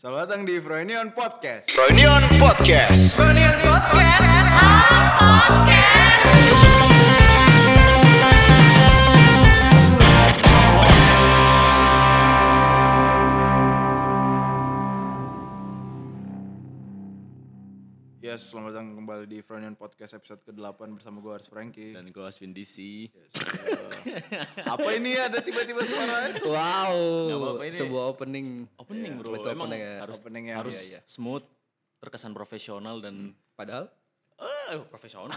Selamat datang di Froynion Podcast. Reunion Podcast. Yes, selamat datang kembali di Froynion Podcast episode ke-8 bersama gue Ars Franky. Dan gue Aswin DC. Apa ini ada tiba-tiba suara itu? Wow, ini- sebuah opening. Opening Iya, bro, betul, emang opening ya. harus Openingnya, harus iya, iya. smooth, terkesan profesional dan Padahal eh profesional.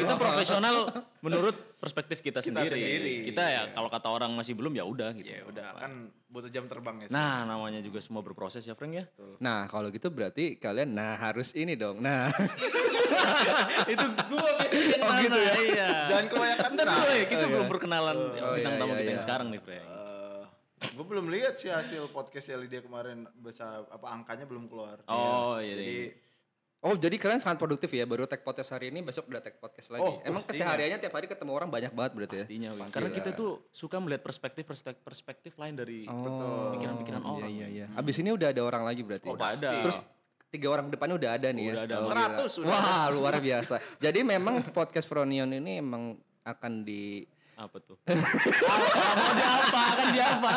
kita profesional menurut perspektif kita, Kita sendiri. sendiri, Kita ya kalau kata orang masih belum ya udah gitu. Ya udah, kan butuh jam terbang ya. Nah, namanya juga semua berproses ya, Frank ya. Nah, kalau gitu berarti kalian nah harus ini dong. Nah, Itu gua biasanya oh, gitu ya. Iya. Jangan kebanyakan Bentar nah. dulu ya, kita belum berkenalan Oh, bintang iya, tamu iya, kita yang iya. sekarang nih, Frank. gue belum lihat sih hasil podcastnya Lydia kemarin besar apa angkanya belum keluar. Oh, iya. Jadi oh jadi kalian sangat produktif ya. Baru tag podcast hari ini, besok udah tag podcast lagi. Oh, Emang pastinya. kesehariannya tiap hari ketemu orang banyak banget berarti ya. Pastinya. Karena kita tuh suka melihat perspektif perspektif, perspektif lain dari Oh, pikiran-pikiran iya, orang. Iya, iya. Abis ini udah ada orang lagi berarti. Oh, udah ada. Terus tiga orang depannya udah ada nih Udah ya. ada. Oh, gila. 100 sudah. Wah, luar biasa. Jadi memang podcast Fronion ini emang akan di apa tuh? apa? Mau apa? Akan dia apa?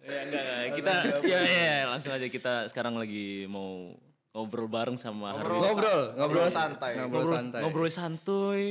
ya enggak, enggak. Kita ya, ya langsung aja kita sekarang lagi mau ngobrol bareng sama Harwin. ngobrol, ngobrol santai. Ngobrol Ngobrol santai. Ngobrol santuy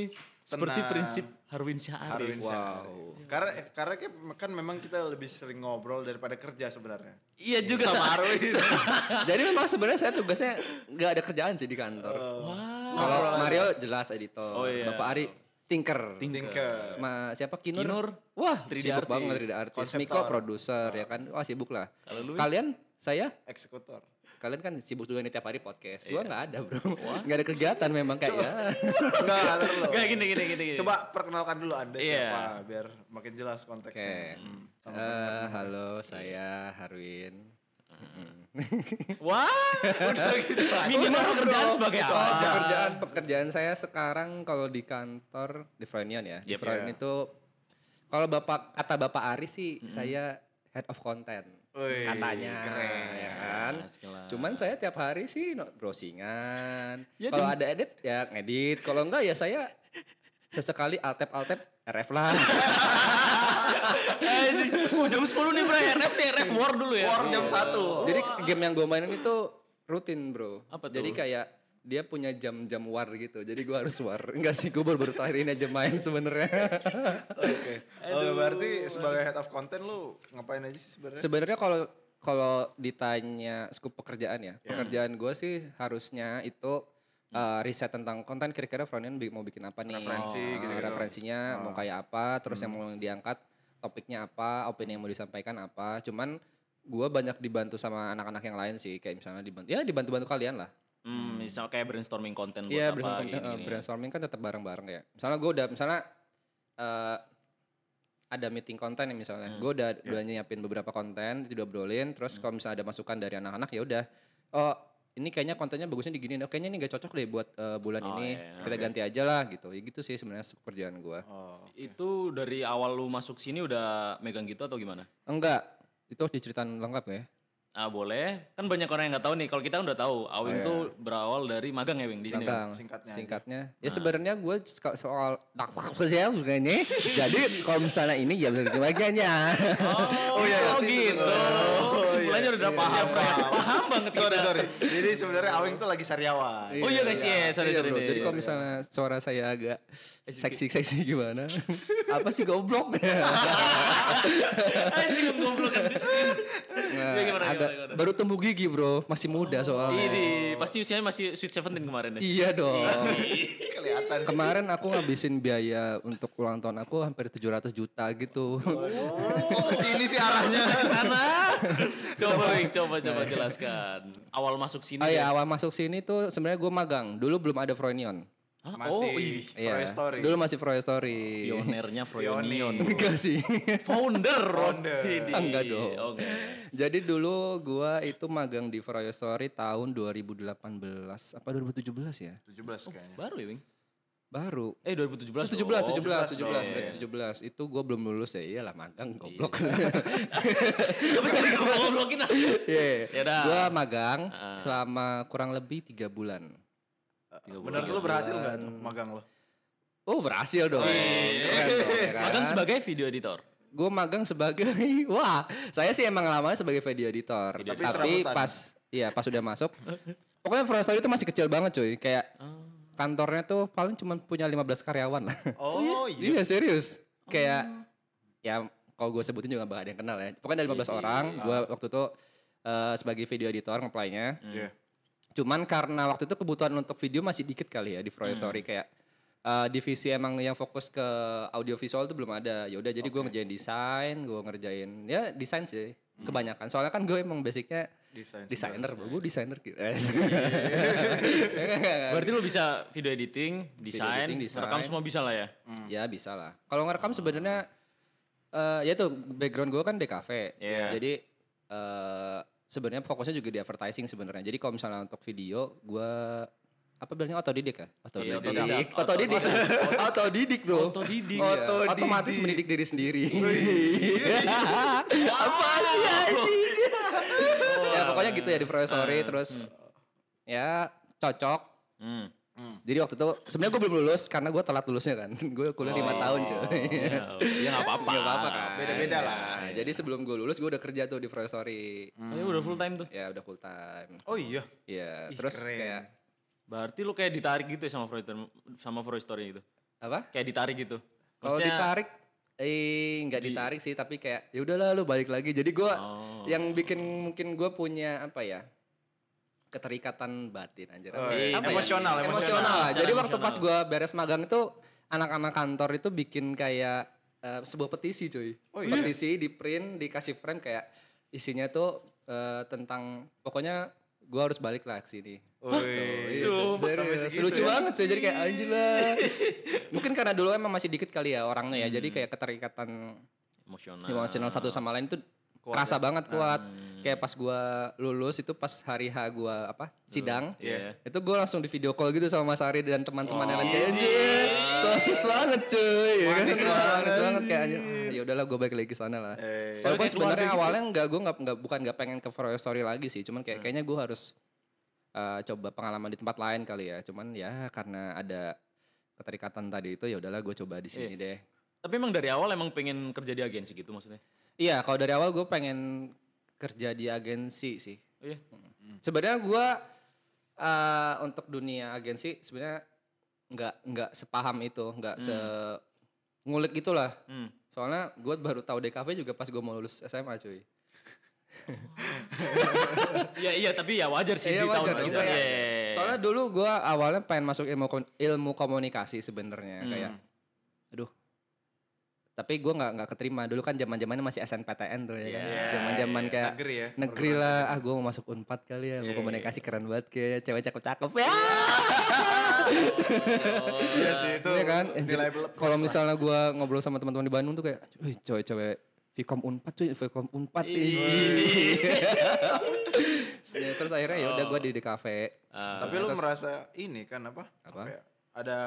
seperti Tenang. prinsip Harwin Syarif. Harwin Wow. Syarif. Karena karena kan- kan memang kita lebih sering ngobrol daripada kerja sebenarnya. Iya juga Sama Sa. Arwin. Jadi memang sebenarnya saya tugasnya nggak ada kerjaan sih di kantor. Wah. Kalau Mario jelas editor, Oh, iya. Bapak Ari tinker. Tinker. Ma siapa Kinur? Kinur, Wah, 3D sibuk artist. banget 3D artist. Konseptor. Miko produser ya kan. Wah, sibuk lah. Kalian saya Eksekutor. Kalian kan sibuk juga nih tiap hari podcast. Gua nggak ada, Bro. Nggak ada kegiatan memang kayak ya. Enggak gini gini gini. gini. Coba perkenalkan dulu Anda Iya. siapa biar makin jelas Oke. konteksnya. Hmm. Eh, halo, saya Harwin. Wah. Udah gitu. Minimal pekerjaan sebagai aja. pekerjaan pekerjaan saya sekarang kalau di kantor di Fronion ya. Di Iya. itu kalau Bapak kata Bapak Ari sih saya head of content. Wih, katanya keren. ya kan. Cuman saya tiap hari sih no, browsingan. Ya, kalau ada edit ya ngedit. Kalau enggak ya saya sesekali altep altep RF lah. Oh, jam 10 nih bro, RF nih, RF War dulu ya. War jam 1. Jadi game yang gue mainin itu rutin bro. Apa Jadi tuh? kayak dia punya jam-jam war gitu. Jadi gue harus war. Enggak sih, gue baru, baru terakhir ini aja main sebenarnya. Oke. Oh, berarti sebagai head of content lu ngapain aja sih sebenarnya? sebenarnya kalau kalau ditanya skup pekerjaan ya, Iya. pekerjaan gue sih harusnya itu uh, riset tentang konten kira-kira frontend bi- mau bikin apa nih, Referensi Uh, gitu-gitu. referensinya mau kayak apa, terus yang mau diangkat topiknya apa, opini yang mau disampaikan apa. Cuman gue banyak dibantu sama anak-anak yang lain sih, kayak misalnya dibantu, ya dibantu-bantu kalian lah. Hmm, misal kayak brainstorming konten buat Iya, apa brainstorming, gini, eh, gini. brainstorming kan tetap bareng-bareng ya. Misalnya gue udah, misalnya eh, ada meeting konten ya misalnya, Hmm. gue udah udah nyiapin beberapa konten, itu udah obrolin, terus kalau misalnya ada masukan dari anak-anak ya udah, oh ini kayaknya kontennya bagusnya digini, oh, kayaknya ini gak cocok deh buat eh, bulan Oh, ini, iya, kita ganti aja lah gitu. Ya gitu sih sebenarnya pekerjaan gue. Oh. Itu dari awal lu masuk sini udah megang gitu atau gimana? Enggak, itu harus diceritain lengkap ya. Ah boleh, kan banyak orang yang nggak tahu nih. Kalau kita udah tahu, Awing tuh berawal dari magang ya Wing di sini. Wing? Singkatnya aja. singkatnya. Nah. Ya sebenarnya gue soal saya bukannya. Jadi kalau misalnya ini ya bisa baganya. Oh, iya, iya, oh sih, gitu. sebenarnya. Kesimpulannya Oh, iya. udah paham, paham, paham banget Sorry, kita. sorry. Jadi sebenarnya Awing tuh lagi sariawan. Oh iya guys, iya, sorry, Iya, sorry. Jadi kalau misalnya suara saya agak seksi-seksi gimana? Apa sih goblok? Anjing goblok kan. Nah, Ya, gimana, baru tumbuh gigi bro, masih muda soalnya. Ini pasti usianya masih sweet seventeen kemarin deh. Iya dong. Kelihatan. Kemarin aku ngabisin biaya untuk ulang tahun aku hampir 700 juta gitu. Oh, ke sini sih arahnya. Sana. coba coba coba jelaskan. Awal masuk sini. Oh ya. ya awal masuk sini tuh sebenarnya gue magang. Dulu belum ada Froynion. Hah? Masih Oh, ih. Proy Story. Dulu masih Froy Story. Pionernya Froyonion. Enggak sih. Founder. Founder. Ini. Enggak dong. Oke. Jadi dulu gua itu magang di Froyo Story tahun 2018 apa 2017 ya? 17 kayaknya. Baru ya Wing? Baru. Eh 2017. 17, dong. 17, 17, 17, dong. berarti 17. Itu gue belum lulus ya. Iyalah magang goblok. Gak bisa digoblokin ah. Iya. Yaudah. Gue magang Ah. selama kurang lebih tiga bulan. Bener lu berhasil nggak tuh magang lo? Oh berhasil dong. Keren dong, ya kan? Magang sebagai video editor. gue magang sebagai wah saya sih emang lamanya sebagai video editor. Video editor. tapi Tapi pas iya pas udah masuk. Pokoknya First Story itu masih kecil banget cuy. Kayak kantornya tuh paling cuma punya 15 karyawan. Lah Oh iya. iya. serius. Kayak ya kalau gue sebutin juga gak ada yang kenal ya. Pokoknya ada 15 Iya orang. Gue waktu itu eh, sebagai video editor nge-play-nya. Iya. Cuman karena waktu itu kebutuhan untuk video masih dikit kali ya di Froyo Hmm. Story kayak eh, divisi emang yang fokus ke audio visual itu belum ada. Ya udah jadi gue ngerjain desain, gue ngerjain ya desain sih Hmm. kebanyakan. Soalnya kan gue emang basicnya Desain. desainer, gue desainer gitu. Berarti lu bisa video editing, desain, editing, rekam semua bisa lah ya. ya bisa lah. Kalau ngerekam sebenarnya eh ya tuh background gue kan DKV. Iya. Jadi eh sebenarnya fokusnya juga di advertising sebenarnya. Jadi kalau misalnya untuk video gue apa bilangnya otodidik ya? Iya, Otodidik. otodidak. Otodidik. Otodidik bro. Otodidik. Iya, Otodidik. Otomatis mendidik diri sendiri. apa sih anjing? ya pokoknya gitu ya di Froyo Story terus ya cocok. Hmm. Jadi waktu itu sebenarnya gue belum lulus karena gue telat lulusnya kan. gue kuliah lima tahun cuy. Ya, ya nggak apa-apa. Apa-apa kan. Beda-beda Ya, lah. Jadi sebelum gue lulus gue udah kerja tuh di Froyo Story. Oh, ya udah full time tuh. Ya udah full time. Oh iya. Iya, terus keren. kayak Berarti lu kayak ditarik gitu ya sama Freud sama Freud Story itu. apa? Kayak ditarik gitu. Kalau Maksudnya- ditarik eh nggak ditarik sih tapi kayak ya udahlah lu balik lagi. Jadi gua Oh. yang bikin mungkin gue punya apa ya? Keterikatan batin anjir. Oh, Apa iya. ya? Emosional, emosional. emosional. lah. Jadi Secara waktu pas emosional. gua beres magang itu anak-anak kantor itu bikin kayak eh, sebuah petisi cuy. Oh, iya? Petisi di print dikasih friend kayak isinya tuh eh, tentang pokoknya gua harus balik lah ke sini. Serius, segitu lucu ya. banget sih jadi kayak anjir lah. Mungkin karena dulu emang masih dikit kali ya orangnya ya. Jadi kayak keterikatan emosional. emosional satu sama lain itu Kuat kerasa ya? banget kuat. Kayak pas gua lulus itu pas hari H gua apa? sidang. Iya. Itu gue langsung di video call gitu sama Mas Ari dan teman-teman yang lain kayak anjir. So sweet banget cuy. Ya kan? Manis banget. banget kayak. Ah, Ya udahlah gue balik lagi sana lah. Eh, Soalnya Walaupun sebenarnya gitu. awalnya nggak gue nggak nggak bukan nggak pengen ke Froyo Story lagi sih, cuman kayak kayaknya gue harus eh, coba pengalaman di tempat lain kali ya. Cuman ya karena ada keterikatan tadi itu ya udahlah gue coba di sini deh. Tapi emang dari awal emang pengen kerja di agensi gitu maksudnya. Iya, kalau dari awal gue pengen kerja di agensi sih. Oh iya. Sebenarnya gue eh, untuk dunia agensi sebenarnya nggak nggak sepaham itu, nggak se ngulik gitulah. Hmm. Soalnya gue baru tahu DKV juga pas gue mau lulus SMA cuy. Iya iya tapi ya wajar sih Iya, di tahun wajar, segitu. wajar. Iya, iya, iya. Soalnya dulu gue awalnya pengen masuk ilmu ilmu komunikasi sebenarnya Hmm. kayak. Tapi gue nggak nggak keterima dulu kan zaman zamannya masih SNPTN tuh ya kan. Iya, Zaman zaman iya. kayak Negeri ya, Negeri lah, ah gue mau masuk unpad kali ya, ilmu Iya, komunikasi keren banget kayak cewek cakep cakep ya. Iya sih itu Iya kan? Kalau misalnya gue ngobrol sama teman-teman di Bandung tuh kayak, wih cewek-cewek Vkom Unpad cuy, Vkom Unpad. ih." ya, terus akhirnya ya udah gue di di kafe. Ah, Tapi lu merasa ini kan apa? Apa? ya, Ada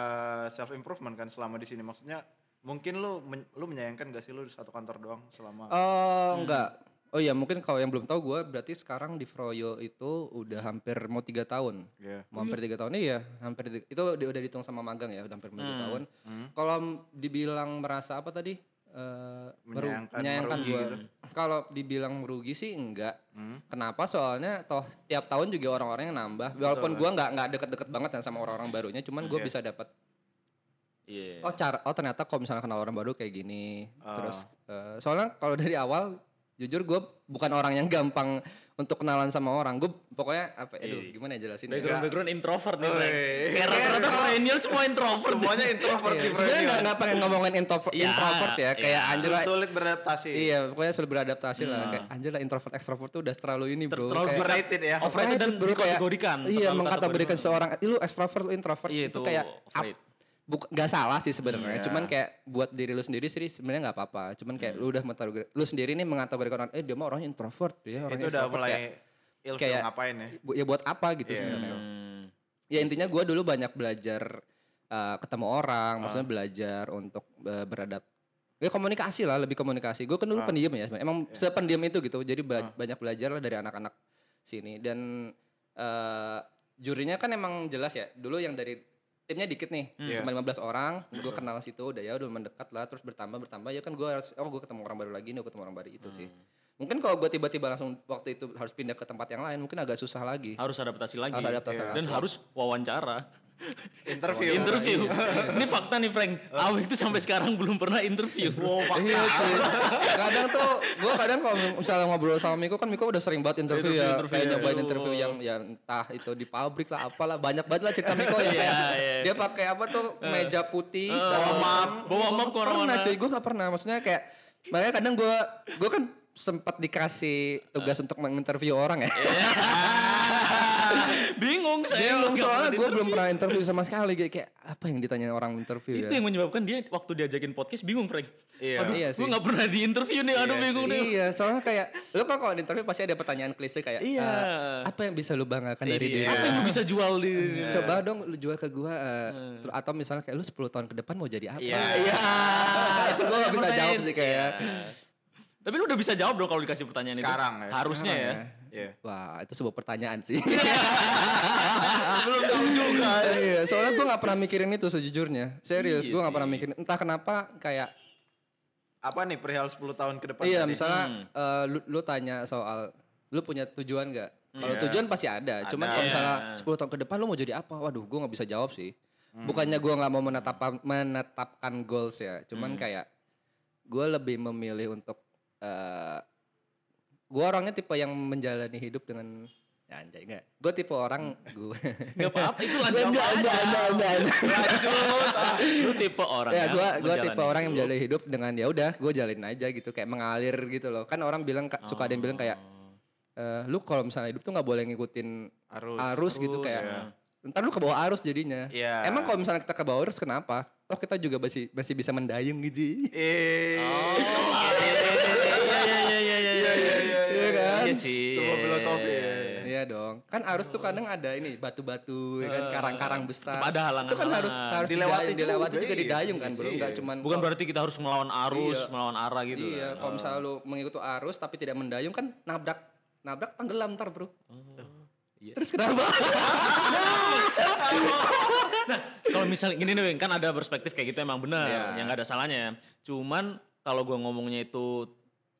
self improvement kan selama di sini. Maksudnya mungkin lu men- lu menyayangkan gak sih lu di satu kantor doang selama Oh enggak. Oh iya mungkin kalau yang belum tahu gue berarti sekarang di Froyo itu udah hampir mau tiga tahun. Iya. Mau hampir tiga tahun iya, hampir tiga- itu di- udah dihitung sama magang ya, udah hampir tiga tahun. Hmm. Kalau dibilang merasa apa tadi? Eh, meru- Menyayangkan, menyayangkan merugi gua. gitu. Kalau dibilang merugi sih enggak. Hmm. Kenapa? Soalnya toh tiap tahun juga orang-orang yang nambah. Walaupun gua nggak nggak deket-deket banget ya sama orang-orang barunya, cuman gue Iya. bisa dapat Iya. oh cara oh ternyata kalau misalnya kenal orang baru kayak gini. Ah. Terus eh, soalnya kalau dari awal jujur gue bukan orang yang gampang untuk kenalan sama orang. Gue pokoknya apa aduh Iya. gimana ya jelasin ya? Background background introvert nih. Kayak rata-rata milenial semua introvert. Semuanya introvert Iya, Sebenarnya nggak nggak pengen ngomongin introvert, Ya, introvert ya, kayak ya. anjir lah. sulit beradaptasi. Iya, pokoknya sulit beradaptasi lah. Kayak anjir lah introvert extrovert tuh udah terlalu ini bro. terlalu Kayak- Overrated ya. Overrated dan bro, kayak-. Iya, mengkategorikan kategorikan. seorang, "Ih, lu extrovert, lu introvert Iya, itu kayak Buk, gak salah sih sebenarnya, Iya. cuman kayak buat diri lu sendiri sih sebenarnya nggak apa-apa. Cuman kayak lu udah mengkategori, lu sendiri nih mengkategorikan orang, eh dia mah orangnya introvert, dia orangnya Itu udah mulai kayak, ilfil kayak- ngapain ya. bu- ya buat apa gitu Iya, sebenarnya. Hmm. Ya intinya gue dulu banyak belajar eh, ketemu orang, maksudnya belajar untuk eh, beradap Ya komunikasi lah, lebih komunikasi. Gue kan dulu Ah. pendiam ya, emang sependiam itu gitu. Jadi ba- banyak belajar lah dari anak-anak sini. Dan eh jurinya kan emang jelas ya. Dulu yang dari timnya dikit nih, Iya. cuma 15 orang. Gue kenal situ, udah ya udah mendekat lah. Terus bertambah bertambah ya kan gue harus, oh gue ketemu orang baru lagi nih, gue ketemu orang baru itu sih. Mungkin kalau gue tiba-tiba langsung waktu itu harus pindah ke tempat yang lain, mungkin agak susah lagi. Harus adaptasi lagi. Harus adaptasi Dan langsung. harus wawancara. Interview. interview. Ini fakta nih Frank. Awik itu sampai sekarang belum pernah interview. Iya cuy. Kadang tuh gue kadang kalau misalnya ngobrol sama Miko kan Miko udah sering banget interview, Interview, ya. interview, kayak iya. nyobain interview yang ya entah itu di pabrik lah apalah banyak banget lah cerita Miko yang kayak iya. dia pakai apa tuh meja putih Eh, sama map, hitam. bawa map Gua. Pernah cuy, gue gak pernah. Maksudnya kayak makanya kadang gue gue kan sempat dikasih tugas untuk menginterview orang ya. Bingung saya. Bingung soalnya gue belum pernah interview sama sekali kayak, kayak apa yang ditanya orang interview Itu ya. yang menyebabkan dia waktu diajakin podcast bingung Frank. Iya. Aduh, Iya gue gak pernah di interview nih, aduh Iya bingung sih. nih. Iya, soalnya kayak lu kan kalau di interview pasti ada pertanyaan klise kayak Iya. eh, apa yang bisa lu banggakan dari Iya. diri? Apa yang lu bisa jual di Coba dong lu jual ke gua eh, ter- atau misalnya kayak lu 10 tahun ke depan mau jadi apa? Iya. Iya. itu gua gak bisa jawab sih kayak. Iya. Tapi lu udah bisa jawab dong kalau dikasih pertanyaan Sekarang itu. ya, Harusnya ya. Iya. Wah, itu sebuah pertanyaan sih. Belum tahu juga. Iya, soalnya gua gak pernah mikirin itu sejujurnya. Serius, Iya gua gak sih. pernah mikirin. Entah kenapa kayak Apa nih perihal 10 tahun ke depan Iya, tadi? misalnya Hmm. eh, lu, lu tanya soal lu punya tujuan gak? Kalau Iya. tujuan pasti ada. Cuman kalau misalnya Iya. 10 tahun ke depan lu mau jadi apa? Waduh, gua nggak bisa jawab sih. Hmm. Bukannya gua nggak mau menetapkan menetapkan goals ya. Hmm. Cuman kayak gua lebih memilih untuk eh gua orangnya tipe yang menjalani hidup dengan ya anjay enggak. Gua tipe orang gua Gak apa-apa, itu lanjut Enggak, aja. enggak, enggak, enggak. Lu tipe orang ya gua menjalani tipe orang yang menjalani hidup dengan ya udah gua jalanin aja gitu kayak mengalir gitu loh kan orang bilang suka ada yang bilang kayak eh, lu kalau misalnya hidup tuh nggak boleh ngikutin Arus. arus, gitu kayak ya. ntar lu ke bawah arus jadinya Iya. emang kalau misalnya kita ke bawah arus kenapa toh kita juga masih masih bisa mendayung gitu Eh. Oh, sih. Sebuah filosofi, ya. Iya dong kan arus tuh kadang ada ini batu-batu ya kan karang-karang besar tetap ada halangan- itu kan harus harus Dilewati dilewati dilewati juga, juga iya. didayung kan bro Iya. nggak cuman Bukan berarti kita harus melawan arus, Iya. melawan arah gitu. Iya, kan. kalau misalnya lu mengikuti arus tapi tidak mendayung kan nabrak nabrak tenggelam ntar bro. iya. Terus kenapa? Kalau misalnya gini nih, kan ada perspektif kayak gitu emang benar, Iya. yang gak ada salahnya. Cuman kalau gua ngomongnya itu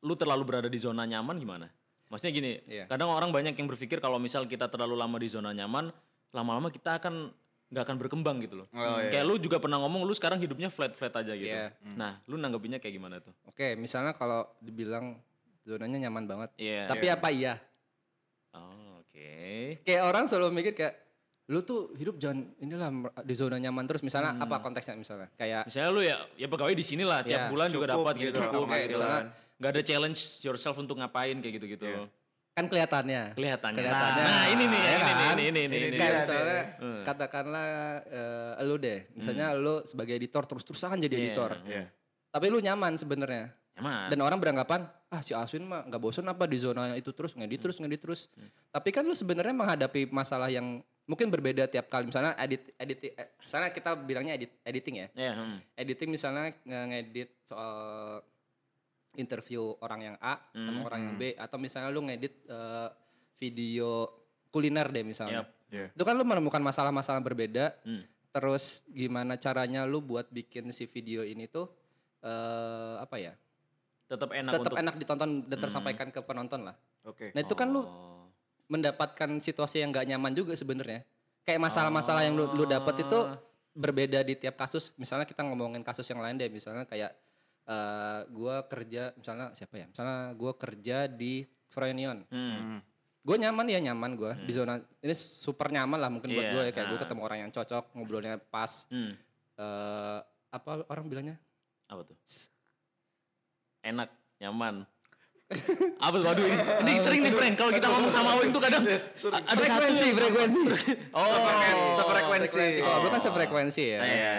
lu terlalu berada di zona nyaman gimana? Maksudnya gini, Iya. kadang orang banyak yang berpikir kalau misal kita terlalu lama di zona nyaman, lama-lama kita akan nggak akan berkembang gitu loh. Oh, iya. Kayak lu juga pernah ngomong lu sekarang hidupnya flat-flat aja gitu. Iya. Nah, lu nanggepinnya kayak gimana tuh? Oke, misalnya kalau dibilang zonanya nyaman banget. Iya. Tapi apa iya? Oh, oke. Kayak orang selalu mikir kayak lu tuh hidup jangan inilah di zona nyaman terus misalnya apa konteksnya misalnya kayak Misalnya lu ya ya pegawai di sini lah, tiap Iya, bulan juga cukup dapat gitu, gitu, cukup gitu. Nggak ada challenge yourself untuk ngapain kayak gitu-gitu. Iya. kan kelihatannya Kelihatannya. Kelihatannya. Nah, ini nih, Ya ini nih, kan? ini, ini, ini, Ini ini. kayak Iya, misalnya Hmm. katakanlah eh, lu deh misalnya lu sebagai editor terus-terusan jadi Iya. editor Iya. tapi lu nyaman sebenarnya Nyaman. Dan orang beranggapan, ah si Aswin mah nggak bosan apa di zona itu terus ngedit terus ngedit terus. Tapi kan lu sebenarnya menghadapi masalah yang mungkin berbeda tiap kali. Misalnya edit edit eh, misalnya kita bilangnya edit editing ya. Iya, hmm. Editing misalnya nge- ngedit soal interview orang yang A sama Hmm, orang yang B atau misalnya lu ngedit eh, video kuliner deh misalnya. Yap. Iya. Itu kan lu menemukan masalah-masalah berbeda. Hmm. Terus gimana caranya lu buat bikin si video ini tuh eh apa ya? Tetap enak tetap untuk enak ditonton dan tersampaikan ke penonton lah. Oke. Nah itu kan lu Oh. mendapatkan situasi yang gak nyaman juga sebenarnya. Kayak masalah-masalah yang lu, lu dapet itu Ah. berbeda di tiap kasus. Misalnya kita ngomongin kasus yang lain deh, misalnya kayak eh gua kerja, misalnya siapa ya? Misalnya gua kerja di Froyonion. Hmm. Hmm. Gue nyaman ya nyaman gua di zona ini super nyaman lah mungkin buat Iya, gue ya kayak gue ah. ketemu orang yang cocok ngobrolnya pas Hmm. eh apa orang bilangnya Apa tuh? Enak, nyaman. Apa tuh? Waduh ini, ini sering nih Frank kalau kita ngomong sama Wing tuh kadang ada frekuensi frekuensi Oh, Sefrekuensi. kalau gue kan sefrekuensi ya Ah, Iya.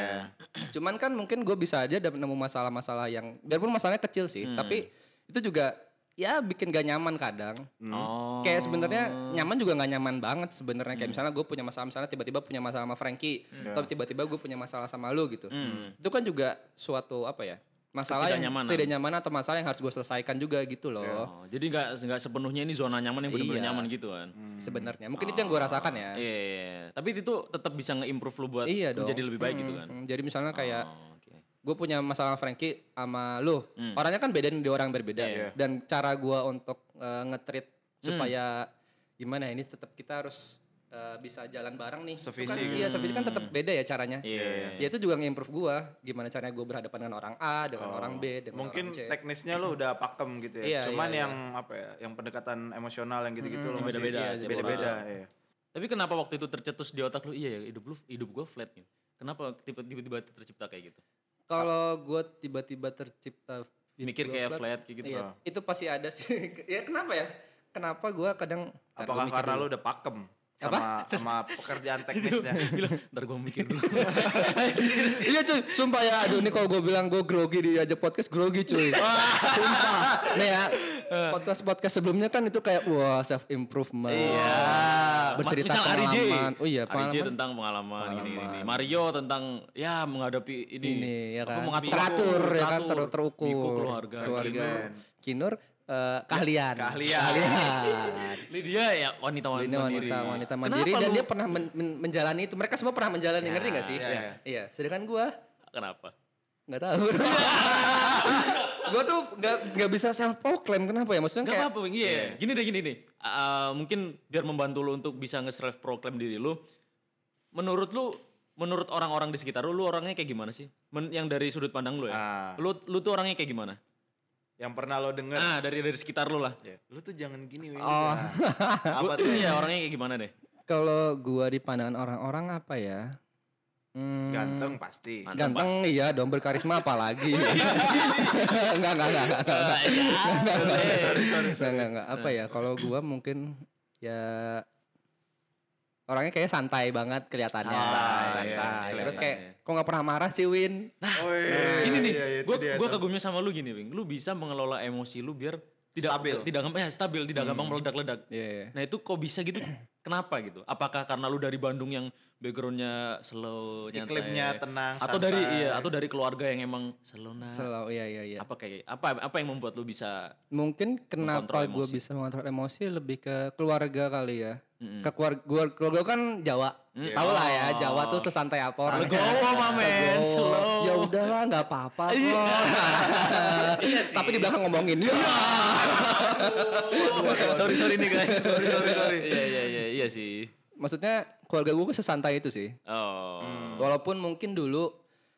Cuman kan mungkin gue bisa aja dapat nemu masalah-masalah yang biarpun masalahnya kecil sih, Hmm. tapi itu juga ya bikin gak nyaman kadang. Oh. Kayak sebenarnya nyaman juga nggak nyaman banget sebenarnya kayak misalnya gue punya masalah misalnya tiba-tiba punya masalah sama Frankie atau tiba-tiba gue punya masalah sama lu gitu. Itu kan juga suatu apa ya? Masalah yang tidak nyaman atau masalah yang harus gue selesaikan juga gitu loh. Oh, jadi nggak nggak sepenuhnya ini zona nyaman yang benar-benar Iya. nyaman gitu kan. Sebenarnya mungkin itu yang gue rasakan ya. Iya, iya, iya. Tapi itu tetap bisa nge-improve lu buat Iya dong. menjadi lebih baik gitu Hmm, kan. hmm. Jadi misalnya kayak Oh, oke. gue punya masalah Frankie sama lu. Orangnya kan beda nih dua orang berbeda. Hmm. Iya. Dan cara gue untuk uh, nge-treat Hmm. supaya gimana ya, ini tetap kita harus uh, bisa jalan bareng nih. Sevisi kan, gitu. Iya, sevisi kan tetap beda ya caranya. Iya. Ya itu juga nge-improve gue. Gimana caranya gue berhadapan dengan orang A, dengan orang B, dengan Mungkin orang C. teknisnya lo udah pakem gitu ya. Iya, Cuman iya, yang apa ya, yang pendekatan emosional yang gitu-gitu lo Yang masih beda-beda, iya, beda-beda. orang. Iya. Tapi kenapa waktu itu tercetus di otak lu iya ya hidup lu hidup gua flat gitu. Kenapa tiba- tiba-tiba tercipta kayak gitu? Kalau gue tiba-tiba tercipta Mikir gua kayak flat kayak gitu. Iya, itu pasti ada sih. ya kenapa ya? Kenapa gue kadang gua Apakah karena lo udah pakem sama sama pekerjaan teknisnya? Bilang, ntar gua mikir dulu. iya cuy, sumpah ya. Aduh ini kalau gue bilang gue grogi di aja podcast grogi cuy. sumpah. Nih ya, podcast podcast sebelumnya kan itu kayak wah self improvement. Iya. Bercerita J. pengalaman. Oh iya, pengalaman. tentang pengalaman, Gini, gini, gini. Mario tentang ya menghadapi ini. Ini ya apa, kan. mengatur teratur ya kan ter terukur. Miko keluarga. Keluarga. Kinur. Eh, keahlian. keahlian. Keahlian. Lydia ya wanita wanita mandiri. wanita wanita mandiri Kenapa dan lu- dia pernah men- men- menjalani itu. Mereka semua pernah menjalani, ngerti gak sih? iya, iya. Iya. Sedangkan gua Kenapa? nggak tahu. gua tuh nggak nggak bisa self proclaim kenapa ya? Maksudnya Gak kayak apa-apa, iya. Gini deh, gini deh. Uh, mungkin biar membantu lu untuk bisa nge-self proclaim diri lu. Menurut lu, menurut orang-orang di sekitar lu, lu orangnya kayak gimana sih? Men- yang dari sudut pandang lu ya. Ah. Lu lu tuh orangnya kayak gimana? Yang pernah lo denger. Nah, dari dari sekitar lu lah. Ya, Lu tuh jangan gini Winnie. Oh. Gua- Apa tuh? Iya, orangnya kayak gimana deh? kalau gua di pandangan orang-orang apa ya? Hmm, Ganteng pasti. Mantap, Ganteng iya dong berkarisma apalagi. enggak enggak enggak enggak. enggak. Iya. Enggak, enggak, enggak. Apa ya? Kalau gua mungkin ya orangnya kayak santai banget kelihatannya. Santai, Santai. iya, Terus kelihatannya. kayak kok nggak pernah marah sih Win? Oh, iya, Nah, Ini nih, iya, iya, itu gue dia gue kagumnya sama lu gini, Wing. Lu bisa mengelola emosi lu biar tidak Stabil. tidak gampang ya stabil, tidak gampang meledak-ledak. Iya. Nah itu kok bisa gitu? Kenapa gitu? Apakah karena lu dari Bandung yang backgroundnya slow, nyantai? Iklimnya tenang, atau dari iya, atau dari keluarga yang emang slow nah? Selalu iya iya iya. Apa kayak apa apa yang membuat lu bisa? Mungkin kenapa gue bisa mengontrol emosi lebih ke keluarga kali ya. Mm-mm. Ke keluarga gua keluarga kan Jawa. Tahu lah ya, Jawa tuh sesantai apa orang. Legowo mah men, Legowo. slow. Ya udahlah nggak apa-apa kok. Tapi di belakang ngomongin. Ya. sorry sorry nih guys. Sorry, sorry, sorry. Iya iya iya iya sih. Maksudnya keluarga gue sesantai itu sih. Oh. Walaupun mungkin dulu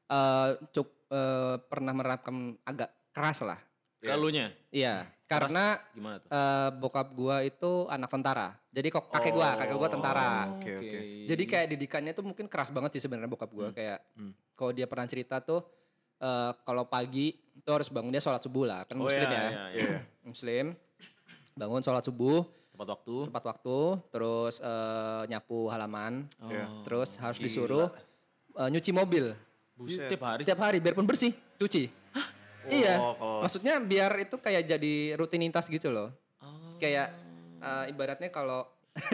eh cuk eh, pernah menerapkan agak keras lah. Kalunya Iya, karena gimana tuh? eh, bokap gua itu anak tentara. Jadi kok kakek gua, kakek gua tentara. Oke, oke. Jadi kayak didikannya tuh mungkin keras banget sih sebenarnya bokap gua kayak kalau dia pernah cerita tuh eh, kalau pagi tuh harus bangun dia sholat subuh lah, kan Oh, muslim iya, ya. iya, iya. Muslim. Bangun sholat subuh Tepat waktu. tepat waktu, terus eh, nyapu halaman, Oh. Iya. terus harus disuruh eh, nyuci mobil Buset. Tiap hari. tiap hari biarpun bersih, cuci. Iya. Oh, kalau- Maksudnya biar itu kayak jadi rutinitas gitu loh. Oh. Kayak eh, ibaratnya kalau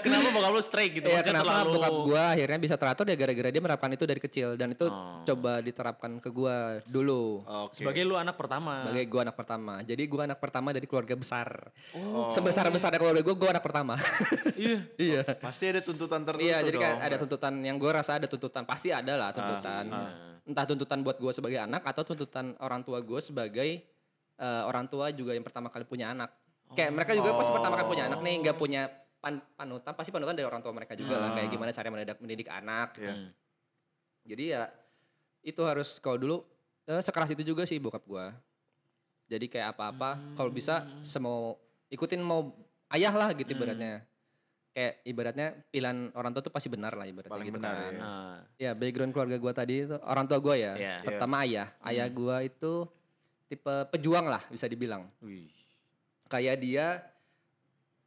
Kenapa bokap lu strike gitu? ya Maksudnya kenapa terlalu- bokap gua akhirnya bisa teratur ya gara-gara dia menerapkan itu dari kecil dan itu Oh. coba diterapkan ke gua dulu. Oke. Sebagai lu anak pertama. Sebagai gua anak pertama. Jadi gua anak pertama dari keluarga besar. Oh. Sebesar-besarnya keluarga gua, gua anak pertama. Iya. iya. Pasti ada tuntutan tertentu Iya, jadi kan dong. ada tuntutan yang gua rasa ada tuntutan, pasti ada lah tuntutan. Entah tuntutan buat gua sebagai anak atau tuntutan orang tua gua sebagai eh, orang tua juga yang pertama kali punya anak. Kayak mereka juga pasti pertama kali punya anak nih, nggak punya pan- panutan, pasti panutan dari orang tua mereka juga lah. Kayak gimana cara mendidik, mendidik anak. Iya. Hmm. Jadi ya itu harus kalau dulu eh, sekeras itu juga sih bokap gua. Jadi kayak apa-apa kalau bisa semau ikutin mau ayah lah gitu ibaratnya. Kayak ibaratnya pilihan orang tua tuh pasti benar lah ibaratnya Paling gitu benar, kan. ya. Nah, Ya background keluarga gua tadi itu orang tua gua ya. Iya. Pertama ayah. Ayah gua itu tipe pejuang lah bisa dibilang. wih. Kayak dia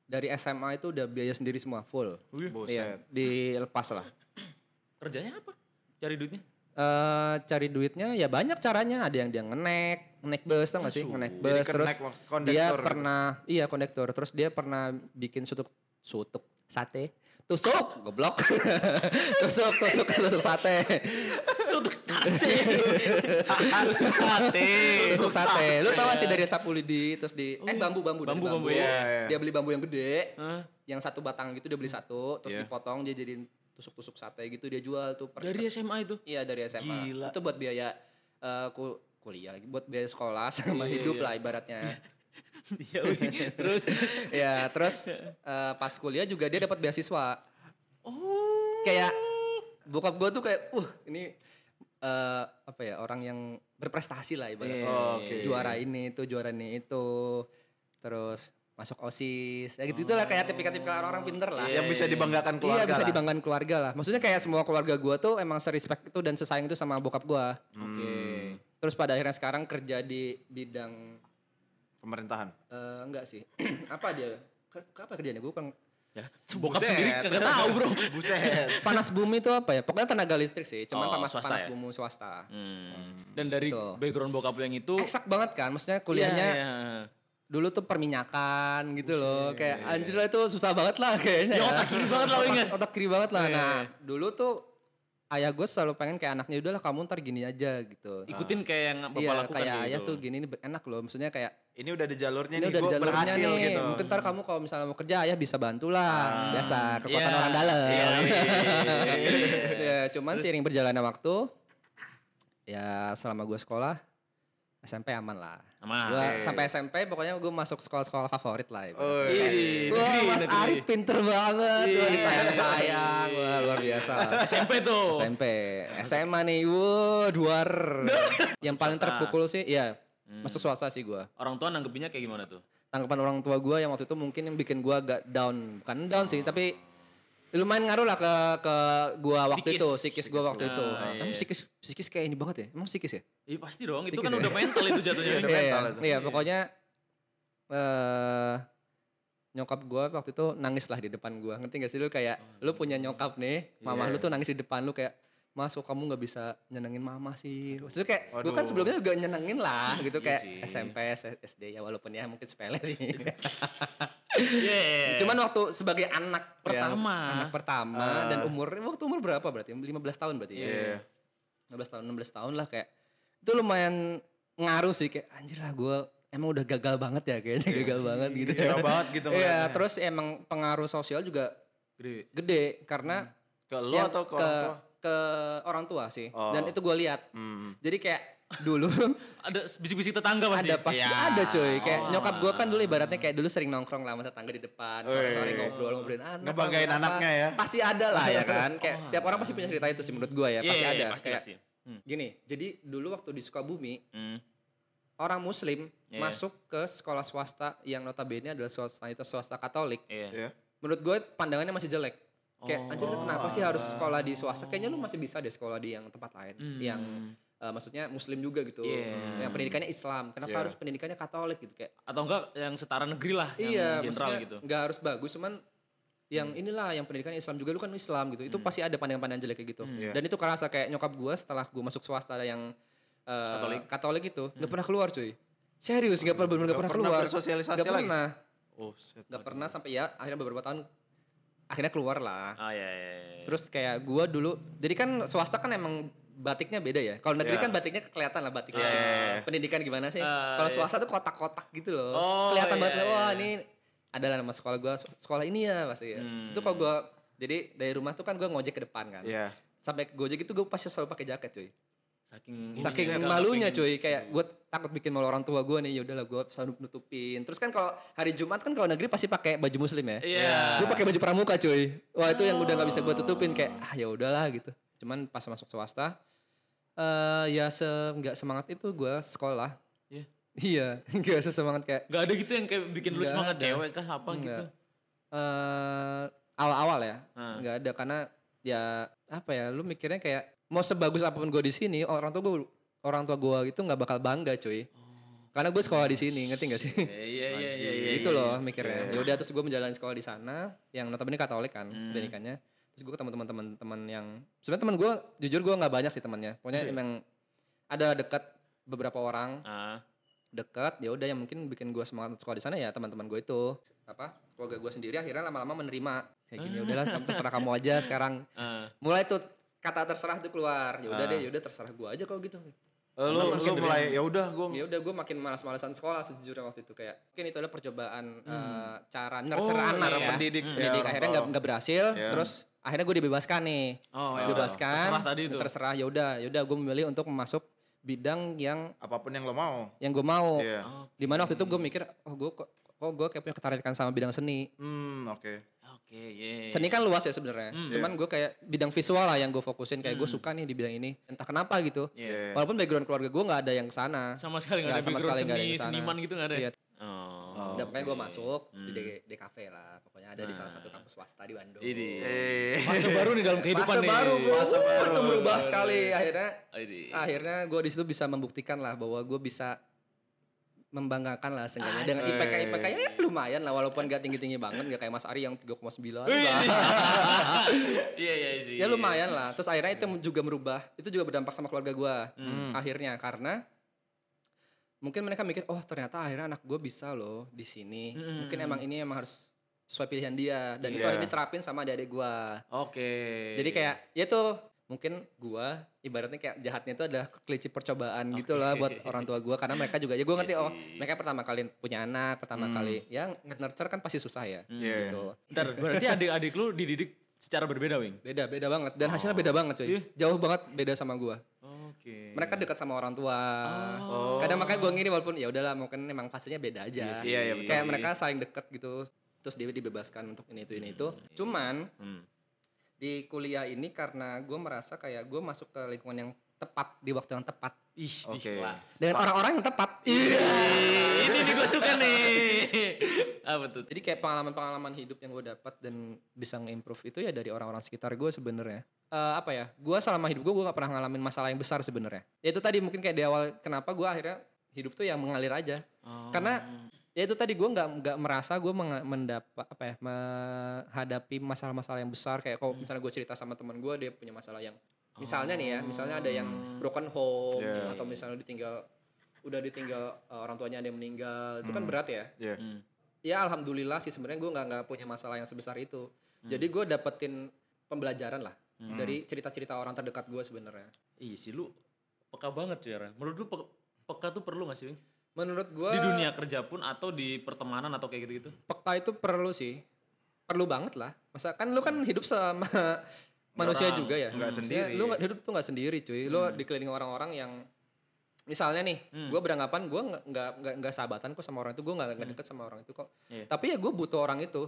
dari SMA itu udah biaya sendiri semua full. Wih. Iya, dilepas lah. Kerjanya apa? Cari duitnya? eh cari duitnya ya banyak caranya. Ada yang dia ngenek, naik bus tau gak sih naik Jadi bus ke terus naik maksud- dia kondektor gitu. pernah iya kondektor terus dia pernah bikin sutuk sutuk sate tusuk goblok tusuk tusuk tusuk sate Sudut tase. Tusuk sate. tusuk sate lu tau gak sih dari sapu lidi terus di eh bambu bambu dari Bambu, bambu, iya, iya. dia beli bambu yang gede Hah? yang satu batang gitu dia beli satu terus Iya. dipotong dia jadiin tusuk-tusuk sate gitu dia jual tuh per- Dari SMA itu. iya dari SMA Gila. itu buat biaya eh, ku- kuliah lagi buat biaya sekolah sama Iya, hidup lah ibaratnya. Terus? Ya terus eh, pas kuliah juga dia dapat beasiswa. Oh. kayak bokap gue tuh kayak uh ini eh, apa ya orang yang berprestasi lah ibaratnya. Iya, Oh, oke. juara ini itu juara ini itu terus masuk osis. Ya gitu itulah kayak tipikal-tipikal orang-orang pinter lah. Yang bisa dibanggakan keluarga iya bisa lah. dibanggakan keluarga lah. Maksudnya kayak semua keluarga gue tuh emang serespect itu dan sesayang itu sama bokap gue Oke. terus pada akhirnya sekarang kerja di bidang pemerintahan eh, enggak sih apa dia Ke- apa kerjanya gue kan Ya, bokap Buset. sendiri kagak tahu, Bro. buset panas bumi itu apa ya pokoknya tenaga listrik sih cuman Oh, panas swasta panas ya? bumi swasta Hmm. Dan dari Gitu. background bokap lu yang itu eksak banget kan maksudnya kuliahnya Iya, iya. dulu tuh perminyakan gitu loh kayak anjir lah itu susah banget lah kayaknya Ya, otak kiri banget lah Otak- ingat. otak kiri banget lah Iya, nah iya. dulu tuh ayah gue selalu pengen kayak anaknya udahlah kamu ntar gini aja gitu ikutin kayak yang bapak iya lakukan kayak gitu. ayah tuh gini ini enak loh maksudnya kayak ini udah di jalurnya ini nih udah di gua jalurnya berhasil nih gitu mungkin ntar kamu kalau misalnya mau kerja ayah bisa bantu lah Ah. biasa kekuatan Iya. orang dalam Iya, iya, iya, iya. ya cuman seiring berjalannya waktu ya selama gue sekolah SMP aman lah Aman. Gua Oke. sampai SMP pokoknya gue masuk sekolah-sekolah favorit lah ibaratnya. Oh, iya. Wah negeri, Mas negeri. Arif pinter banget, wah Iya. disayang-sayang, wah luar biasa. SMP tuh. SMP, SMA nih, wah duar. Yang paling terpukul sih, ya Hmm. masuk swasta sih gue. Orang tua nanggepinnya kayak gimana tuh? Tanggapan orang tua gue yang waktu itu mungkin yang bikin gue agak down, bukan down sih, tapi lumayan ngaruh lah ke ke gue waktu Psikis. itu, psikis gue Psikis waktu itu. Ah, iya. Emang psikis psikis kayak ini banget ya? Emang psikis ya? Iya pasti dong, itu Psikis kan ya? udah mental itu jatuhnya. Udah Iya, mental iya, itu. iya, pokoknya eh nyokap gue waktu itu nangis lah di depan gue ngerti gak sih lu kayak lu punya nyokap nih mama Iya. lu tuh nangis di depan lu kayak mas kok kamu nggak bisa nyenengin mama sih maksudnya kayak gue kan sebelumnya juga nyenengin lah gitu Iya kayak sih. SMP SD ya walaupun ya mungkin sepele sih Iya. cuman waktu sebagai anak yang- Pertama. anak pertama Ah. dan umur waktu umur berapa berarti 15 tahun berarti ya Iya. 15 tahun 16 tahun lah kayak itu lumayan ngaruh sih kayak anjir lah gue emang udah gagal banget ya kayaknya gagal banget gitu Kecewa banget gitu Iya, ngeliatnya. terus emang pengaruh sosial juga Gede. gede karena ke lu atau ke ke, orang tua ke orang tua sih. Oh. Dan itu gue lihat. Hmm. Jadi kayak dulu Ada bisik-bisik tetangga pasti. ada pasti Iya. ada coy. Kayak Oh. nyokap gue kan dulu ibaratnya kayak dulu sering nongkrong lah sama tetangga di depan. Sore-sore ngobrol ngobrolin anak. Ngebanggain anaknya ya. Pasti ada lah ya kan. Kayak tiap orang pasti punya cerita itu sih menurut gue ya. Iya, Pasti iya, ada. Pasti, kayak pasti. Hmm. gini. Jadi dulu waktu di Sukabumi Hmm. orang Muslim Iya. masuk ke sekolah swasta yang notabene adalah swasta itu swasta Katolik. Iya. Iya. menurut gue pandangannya masih jelek. Kayak Oh. anjir lu kenapa sih harus sekolah di swasta? Kayaknya lu masih bisa deh sekolah di yang tempat lain, Hmm. yang eh, maksudnya muslim juga gitu. Iya. Yang pendidikannya Islam. Kenapa Iya. harus pendidikannya Katolik gitu kayak? Atau enggak yang setara negeri lah, iya, yang general maksudnya gitu. nggak harus bagus, cuman yang inilah yang pendidikan Islam juga lu kan Islam gitu. Itu pasti ada pandangan-pandangan jelek kayak gitu. Iya. Dan itu kerasa kayak nyokap gue setelah gue masuk swasta yang eh, Katolik. Katolik itu nggak pernah keluar cuy. Serius nggak pernah bener nggak pernah keluar. bersosialisasi Nggak lagi pernah. oh set. Nggak pernah sampai ya akhirnya beberapa tahun akhirnya keluar lah. Ah iya iya. iya. Terus kayak gua dulu, jadi kan swasta kan emang batiknya beda ya. Kalau negeri Iya. kan batiknya kelihatan lah batiknya. Iya, iya, iya. Pendidikan gimana sih? Ah, Kalau iya. swasta tuh kotak-kotak gitu loh. Oh, kelihatan iya, banget iya, wah iya. ini adalah nama sekolah gua sekolah ini ya pasti ya. Hmm. Itu kalau gua jadi dari rumah tuh kan gua ngojek ke depan kan. Iya. Sampai Gojek itu gua pasti selalu pakai jaket cuy. Saking Saking malunya cuy kayak gue takut bikin malu orang tua gue nih ya udahlah gue selalu nutupin. Terus kan kalau hari Jumat kan kalau negeri pasti pakai baju muslim ya. Iya. Gue pakai baju pramuka cuy. Wah itu yang udah nggak bisa gue tutupin kayak ah ya udahlah gitu. Cuman pas masuk swasta eh ya se nggak semangat itu gue sekolah. Iya. Iya, nggak sesemangat kayak Gak ada gitu yang kayak bikin lu Nggak semangat ada. cewek kah apa Nggak. gitu. eh awal-awal ya Ah. nggak ada karena ya apa ya lu mikirnya kayak mau sebagus apa pun gue di sini orang tua gue orang tua gue itu nggak bakal bangga cuy. Karena gue sekolah di sini, ngerti gak sih? Iya iya iya iya. iya, gitu iya. loh mikirnya. Ya udah terus gue menjalani sekolah di sana yang notabene Katolik kan Hmm. pendidikannya. Terus gue ketemu teman-teman teman yang sebenarnya teman gue jujur gue nggak banyak sih temannya. Pokoknya Oke. emang ada dekat beberapa orang Ah, dekat ya udah yang mungkin bikin gue semangat sekolah di sana ya teman-teman gue itu apa keluarga gue sendiri akhirnya lama-lama menerima kayak gini udahlah kamu terserah kamu aja sekarang Ah. mulai tuh kata terserah tuh keluar ya udah Ah. deh ya udah terserah gue aja kalau gitu Eh, lu lu mulai ya udah gua ya udah gue makin malas-malasan sekolah sejujurnya waktu itu kayak mungkin itu adalah percobaan eh, cara Oh, nurture anak cara ya mendidik ya, mendidik orang akhirnya nggak nggak berhasil Ya. terus akhirnya gue dibebaskan nih Oh, ya. dibebaskan Terserah tadi itu. terserah ya udah ya udah gue memilih untuk masuk bidang yang apa pun yang lo mau. yang gue mau Iya. Oh, di mana waktu itu gue mikir oh gue kok kok gue kayak punya ketertarikan sama bidang seni Hmm, oke. Oke, ye. seni kan luas ya sebenarnya Hmm. cuman gue kayak bidang visual lah yang gue fokusin kayak gue suka nih di bidang ini entah kenapa gitu Iya. walaupun background keluarga gue nggak ada yang ke sana Sama sekali Nggak, ada sama background sekali ada seni, yang sana. seniman gitu nggak ada? Iya. Oh. udah pokoknya gue masuk di Hmm. D, DKV lah pokoknya ada di salah satu kampus swasta di Bandung Ini. Eh. Fase baru nih dalam kehidupan Fase nih. baru bro Fase baru. itu berubah sekali akhirnya Ini. akhirnya gue di situ bisa membuktikan lah bahwa gue bisa membanggakan lah seenggaknya dengan IPK IPK ya lumayan lah walaupun gak tinggi tinggi banget gak kayak Mas Ari yang 3,9 Iya iya sih. ya lumayan lah terus akhirnya itu juga merubah itu juga berdampak sama keluarga gue Hmm. akhirnya karena mungkin mereka mikir oh ternyata akhirnya anak gue bisa loh di sini Mm-mm. mungkin emang ini emang harus sesuai pilihan dia dan itu Iya. akhirnya diterapin sama adik-adik gue Oke. jadi kayak ya tuh mungkin gua ibaratnya kayak jahatnya itu adalah kelinci percobaan gitu lah buat orang tua gua karena mereka juga ya gua ngerti Iya oh sih. mereka pertama kali punya anak pertama Hmm. kali ya nurture kan pasti susah ya Iya. gitu Ntar berarti adik-adik lu dididik secara berbeda, Wing? beda beda banget dan hasilnya beda banget cuy Iya. jauh banget beda sama gua Oke. mereka dekat sama orang tua Oh. kadang makanya gua ngiri walaupun ya udahlah mungkin emang fasenya beda aja Iya sih. Iya, iya, betul. kayak mereka saling deket gitu terus dia dibebaskan untuk ini itu ini itu cuman Hmm. Di kuliah ini karena gue merasa kayak gue masuk ke lingkungan yang tepat di waktu yang tepat Ih, di Oke. kelas. dengan orang-orang yang tepat. Iya. Ini nih gue suka nih. Apa tuh? Jadi kayak pengalaman-pengalaman hidup yang gue dapat dan bisa nge-improve itu ya dari orang-orang sekitar gue sebenarnya. Eh, apa ya? Gue selama hidup gue gue gak pernah ngalamin masalah yang besar sebenarnya. Ya itu tadi mungkin kayak di awal kenapa gue akhirnya hidup tuh yang mengalir aja. Oh. Karena ya itu tadi gue nggak nggak merasa gue mendapat apa ya menghadapi masalah-masalah yang besar kayak kalau misalnya gue cerita sama teman gue dia punya masalah yang misalnya nih ya misalnya ada yang broken home Yeah. atau misalnya ditinggal udah ditinggal uh, orang tuanya ada yang meninggal itu kan berat ya Iya. Hmm. ya alhamdulillah sih sebenarnya gue nggak nggak punya masalah yang sebesar itu jadi gue dapetin pembelajaran lah dari cerita-cerita orang terdekat gue sebenarnya Iya sih lu peka banget cuy Ra. Menurut lu pe- peka tuh perlu gak sih? Wing? Menurut gue Di dunia kerja pun atau di pertemanan atau kayak gitu-gitu? peka itu perlu sih. Perlu banget lah. Masa kan lu kan hidup sama manusia Orang. juga ya? Nggak Maksudnya sendiri. lu nggak hidup tuh nggak sendiri cuy. Lu dikelilingi orang-orang yang misalnya nih Hmm. gue beranggapan gue nggak nggak nggak sahabatan kok sama orang itu. Gue nggak nggak deket sama orang itu kok. Iya. tapi ya gue butuh orang itu.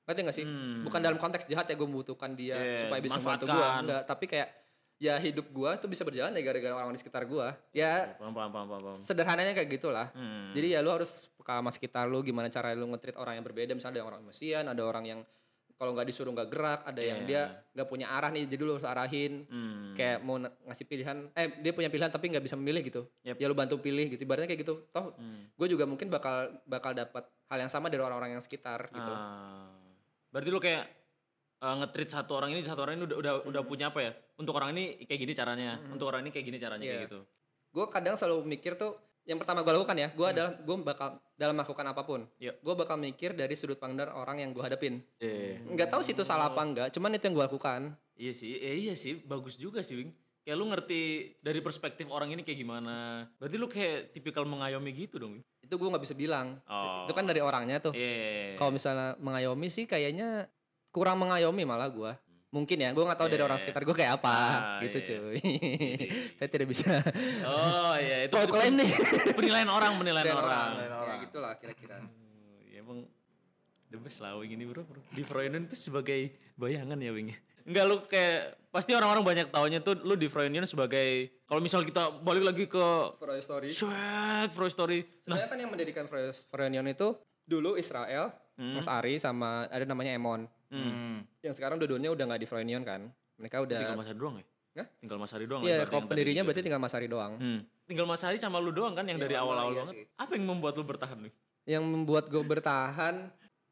Ngerti gak sih? Hmm. bukan dalam konteks jahat ya gue membutuhkan dia Iya, supaya bisa membantu gue enggak tapi kayak ya hidup gue tuh bisa berjalan ya gara-gara orang di sekitar gue ya Paham, paham, paham, paham. paham. sederhananya kayak gitulah Hmm. jadi ya lu harus peka sama sekitar lu gimana cara lu nge-treat orang yang berbeda misalnya ada orang emosian ada orang yang kalau nggak disuruh nggak gerak ada yang Iya. dia nggak punya arah nih jadi lu harus arahin Hmm. kayak mau ngasih pilihan eh dia punya pilihan tapi nggak bisa memilih gitu Yep. ya lu bantu pilih gitu ibaratnya kayak gitu toh Hmm. gue juga mungkin bakal bakal dapat hal yang sama dari orang-orang yang sekitar gitu Ah. Berarti lu kayak uh, nge-treat satu orang ini satu orang ini udah udah udah punya apa ya? Untuk orang ini kayak gini caranya, untuk orang ini kayak gini caranya kayak Iya. gitu. gue kadang selalu mikir tuh yang pertama gue lakukan ya gue adalah gue bakal dalam melakukan apa pun Iya. gue bakal mikir dari sudut pandang orang yang gue hadapin Iya. nggak tahu sih itu salah apa enggak cuman itu yang gue lakukan Iya sih, eh, iya sih, bagus juga sih, Wing. Kayak lu ngerti dari perspektif orang ini kayak gimana. Berarti lu kayak tipikal mengayomi gitu dong, itu gue nggak bisa bilang Oh. itu kan dari orangnya tuh Iya. kalau misalnya mengayomi sih kayaknya kurang mengayomi malah gue mungkin ya gue nggak tahu dari Iya. orang sekitar gue kayak apa Ah, gitu iya. cuy saya tidak bisa Oh iya, itu, Kalau itu klaim nih penilaian orang, penilaian dari orang. orang ya orang. gitulah kira-kira Oh, ya emang the best lah Wing ini bro, bro. Di Froynion itu sebagai bayangan ya Wing. Enggak lu kayak pasti orang-orang banyak taunya tuh lu di Froynion sebagai kalau misal kita balik lagi ke your story Shit, Froy Story. sebenarnya kan yang mendirikan Froyonion itu dulu Israel Hmm. Mas Ari sama ada namanya Emon Hmm. Hmm. yang sekarang dua-duanya udah nggak di Froyonion kan mereka Tinggal udah Mas Hari doang ya? Hah? Tinggal Mas Hari doang. iya berarti kalau pendirinya gitu. berarti tinggal Mas Ari doang Hmm. Tinggal Mas Hari sama lu doang kan yang Iya, dari awal-awal iya banget. sih. Apa yang membuat lu bertahan nih? yang membuat gue bertahan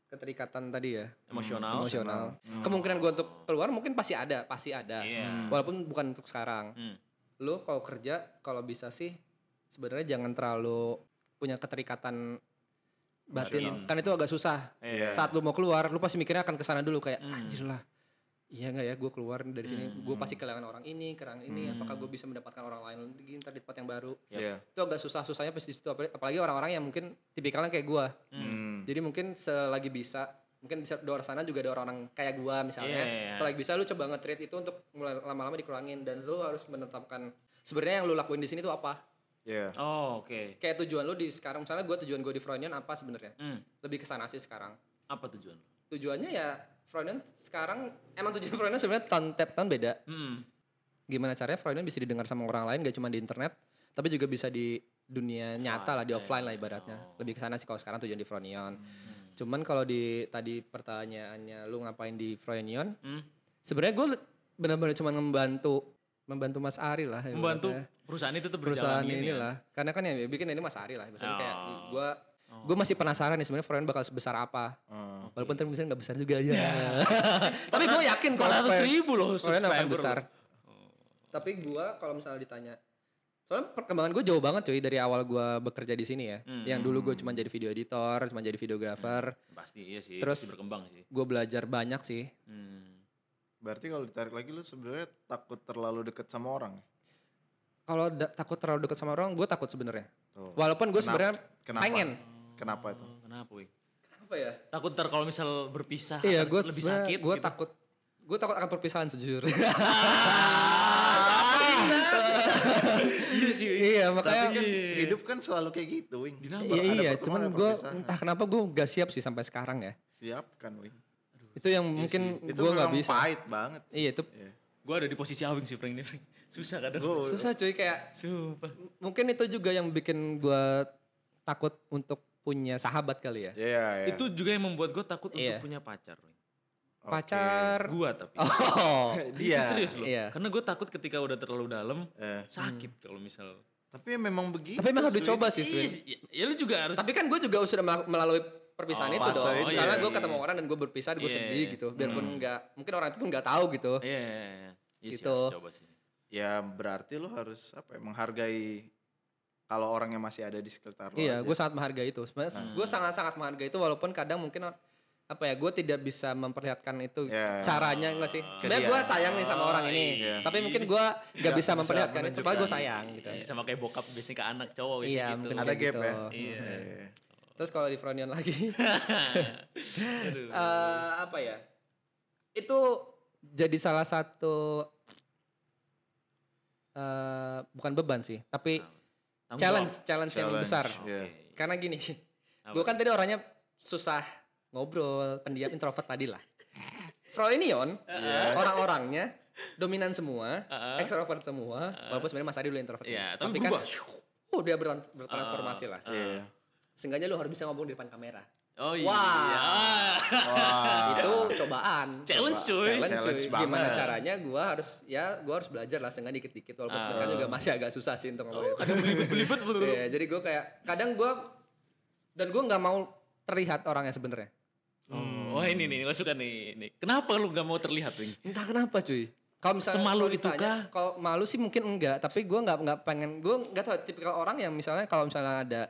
keterikatan tadi ya Emosional. emosional kemungkinan gue untuk keluar mungkin pasti ada pasti ada Iya. walaupun bukan untuk sekarang Hmm. lu kalau kerja kalau bisa sih sebenarnya jangan terlalu punya keterikatan batin Batin. kan itu agak susah. Iya. Saat lu mau keluar, lu pasti mikirnya akan ke sana dulu kayak Hmm. anjir lah. Iya nggak ya gue keluar dari sini, gue Hmm. pasti kehilangan orang ini, kehilangan ini. Hmm. Apakah gue bisa mendapatkan orang lain lagi ntar di tempat yang baru? Iya. Itu agak susah susahnya pasti di situ. Apalagi- orang-orang yang mungkin tipikalnya kayak gue. Hmm. Jadi mungkin selagi bisa, mungkin di luar sana juga ada orang-orang kayak gua misalnya. Iya, iya. Selagi bisa lu coba nge-treat itu untuk mulai lama-lama dikurangin dan lu harus menetapkan sebenarnya yang lu lakuin di sini tuh apa. Iya. Oh, oke. Kayak tujuan lu di sekarang misalnya gua tujuan gua di Freudian apa sebenarnya? Hmm. Lebih ke sana sih sekarang. Apa tujuan? lu? Tujuannya ya Freudian sekarang emang tujuan Freudian sebenarnya tahun tiap tahun beda. Hmm. Gimana caranya Freudian bisa didengar sama orang lain gak cuma di internet, tapi juga bisa di dunia nyata lah, di offline lah ibaratnya. Oh. Lebih ke sana sih kalau sekarang tujuan di Freudian. Cuman kalau di tadi pertanyaannya lu ngapain di Freudian? Hmm. Sebenarnya gue benar-benar cuma membantu membantu Mas Ari lah. Membantu ibaratnya. perusahaan itu tetap perusahaan berjalan ini ya? lah. Karena kan yang bikin ini Mas Ari lah. Misalnya kayak Oh. gue gue masih penasaran nih sebenarnya Freudian bakal sebesar apa. Oh. Walaupun terus misalnya nggak besar juga ya. Tapi gue yakin kalau 400 Freudian- ribu loh Freudian akan besar. Tapi gue kalau misalnya ditanya Soalnya perkembangan gue jauh banget cuy dari awal gue bekerja di sini ya. Hmm. Yang dulu gue cuma jadi video editor, cuma jadi videografer. Pasti iya sih, Terus- pasti berkembang sih. Gue belajar banyak sih. Hmm. Berarti kalau ditarik lagi lu sebenarnya takut terlalu deket sama orang. ya? Kalau da- takut terlalu dekat sama orang, gue takut sebenarnya. Walaupun gue Kenapa? sebenarnya Kenapa? pengen. Kenapa itu? Oh, Kenapa, wih? Apa ya? Takut ntar kalau misal berpisah Iya, gue lebih sakit gue gitu. takut. Gue takut akan perpisahan sejujurnya. iya sih, iya, Tapi makanya. kan Iya. hidup kan selalu kayak gitu, Wing. Kenapa? Iya, iya. Cuman gue entah kenapa gue gak siap sih sampai sekarang ya. Siapkan, Wing. Itu yang Iya mungkin Itu gue gak memang bisa. pahit banget. Iya itu Iya. Gue ada di posisi Awing sih, Frank ini, Frank. Susah kadang. Gua- susah cuy kayak Sumpah. mungkin itu juga yang bikin gue takut untuk punya sahabat kali ya. Iya, iya. Itu juga yang membuat gue takut Iya. untuk punya pacar. Oke. Pacar. Gua tapi. Oh. Dia. Itu serius loh. Iya. Karena gue takut ketika udah terlalu dalam, Eh, sakit kalau misal. tapi memang begitu. Tapi emang harus dicoba sih, Iya, Swin. ya, ya lu juga harus. Tapi kan gue juga sudah mel- melalui perpisahan Oh, itu dong. itu Misalnya ya. gue ketemu orang dan gue berpisah, gue Iya. sedih gitu. Biarpun Hmm. nggak, mungkin orang itu pun nggak tahu gitu. Iya, iya, iya. Iya sih, Gitu. harus coba sih. Ya berarti lu harus apa ya, menghargai kalau orang yang masih ada di sekitar lu Iya, gue sangat menghargai itu. Sebenarnya Hmm. gue sangat-sangat menghargai itu walaupun kadang mungkin apa ya, gue tidak bisa memperlihatkan itu Iya. caranya enggak sih. Sebenarnya gue sayang nih sama orang ini, Iya. tapi mungkin gue nggak bisa memperlihatkan itu, padahal gue sayang gitu. Iya, sama kayak bokap biasanya ke anak cowok Iya, biasanya gitu. mungkin Ada gap gitu. ya. Iya. Iya. Terus kalau di Fronion lagi, eh, apa ya? Itu jadi salah satu eh, bukan beban sih, tapi Tanggung challenge, jawab. challenge, yang Challenge. besar. Oke. Iya. Karena gini, gue kan tadi orangnya susah ngobrol, pendiam, introvert tadi lah. Freudian, Iya. orang-orangnya dominan semua, Heeh. extrovert semua, walaupun sebenarnya Mas Adi dulu introvert. Iya, sih. tapi kan, oh dia bertransformasi lah. Iya. Seenggaknya lu harus bisa ngomong di depan kamera. Oh iya. Wah. Wah. Itu cobaan. Challenge, Coba- cuy. Challenge, Challenge cuy. Gimana banget. caranya gua harus ya gua harus belajar lah seenggaknya dikit-dikit walaupun Ah. sampai sekarang juga masih agak susah sih untuk ngomong. depan Ada belibet-belibet betul. Iya, jadi gue kayak kadang gue dan gue nggak mau terlihat orangnya sebenarnya. Oh, wah ini nih, gue suka nih. nih. Kenapa lu gak mau terlihat, Wing? Entah kenapa cuy. Kalau misalnya Semalu itu ditanya, kah? Kalau malu sih mungkin enggak, tapi gue nggak nggak pengen gue nggak tahu tipikal orang yang misalnya kalau misalnya ada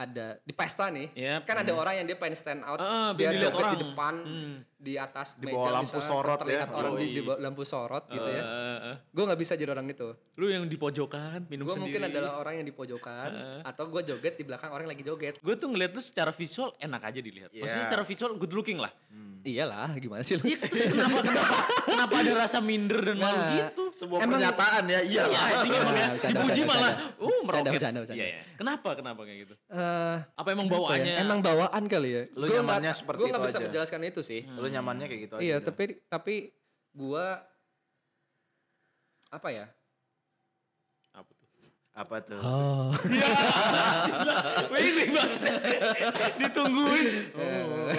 ada di pesta nih, Yep. kan ada orang yang dia pengen stand out, Ah, biar dia dilihat di depan, Hmm. Di atas Di meja bawah lampu misalnya, sorot terlihat ya. orang di, Yoi. di bawah lampu sorot gitu ya. Eh, eh, Gue nggak bisa jadi orang itu. lu yang di pojokan, minum Gue sendiri. mungkin adalah orang yang di pojokan Heeh. atau gue joget di belakang orang yang lagi joget. Gue tuh ngeliat lu secara visual enak aja dilihat. Maksudnya Iya. secara visual good looking lah. Iyalah, gimana sih lu? Iya, kenapa, kenapa, kenapa ada rasa minder dan malu Nah, gitu? Sebuah Emang- pernyataan ya, iya Iya, lah. anjing emang ya. Dipuji malah, uh meroket. bercanda, bercanda. Iya, iya. Kenapa, kenapa kayak gitu? Eh, Apa emang ya? bawaannya? Emang bawaan kali ya. Lu Gua nyamannya seperti gua nggak itu bisa aja. menjelaskan itu sih. Lu nyamannya kayak gitu aja. Iya, udah. tapi tapi gua apa ya? Apa tuh? apa tuh? Oh. Wih, ini bangsa. Ditungguin. Oh.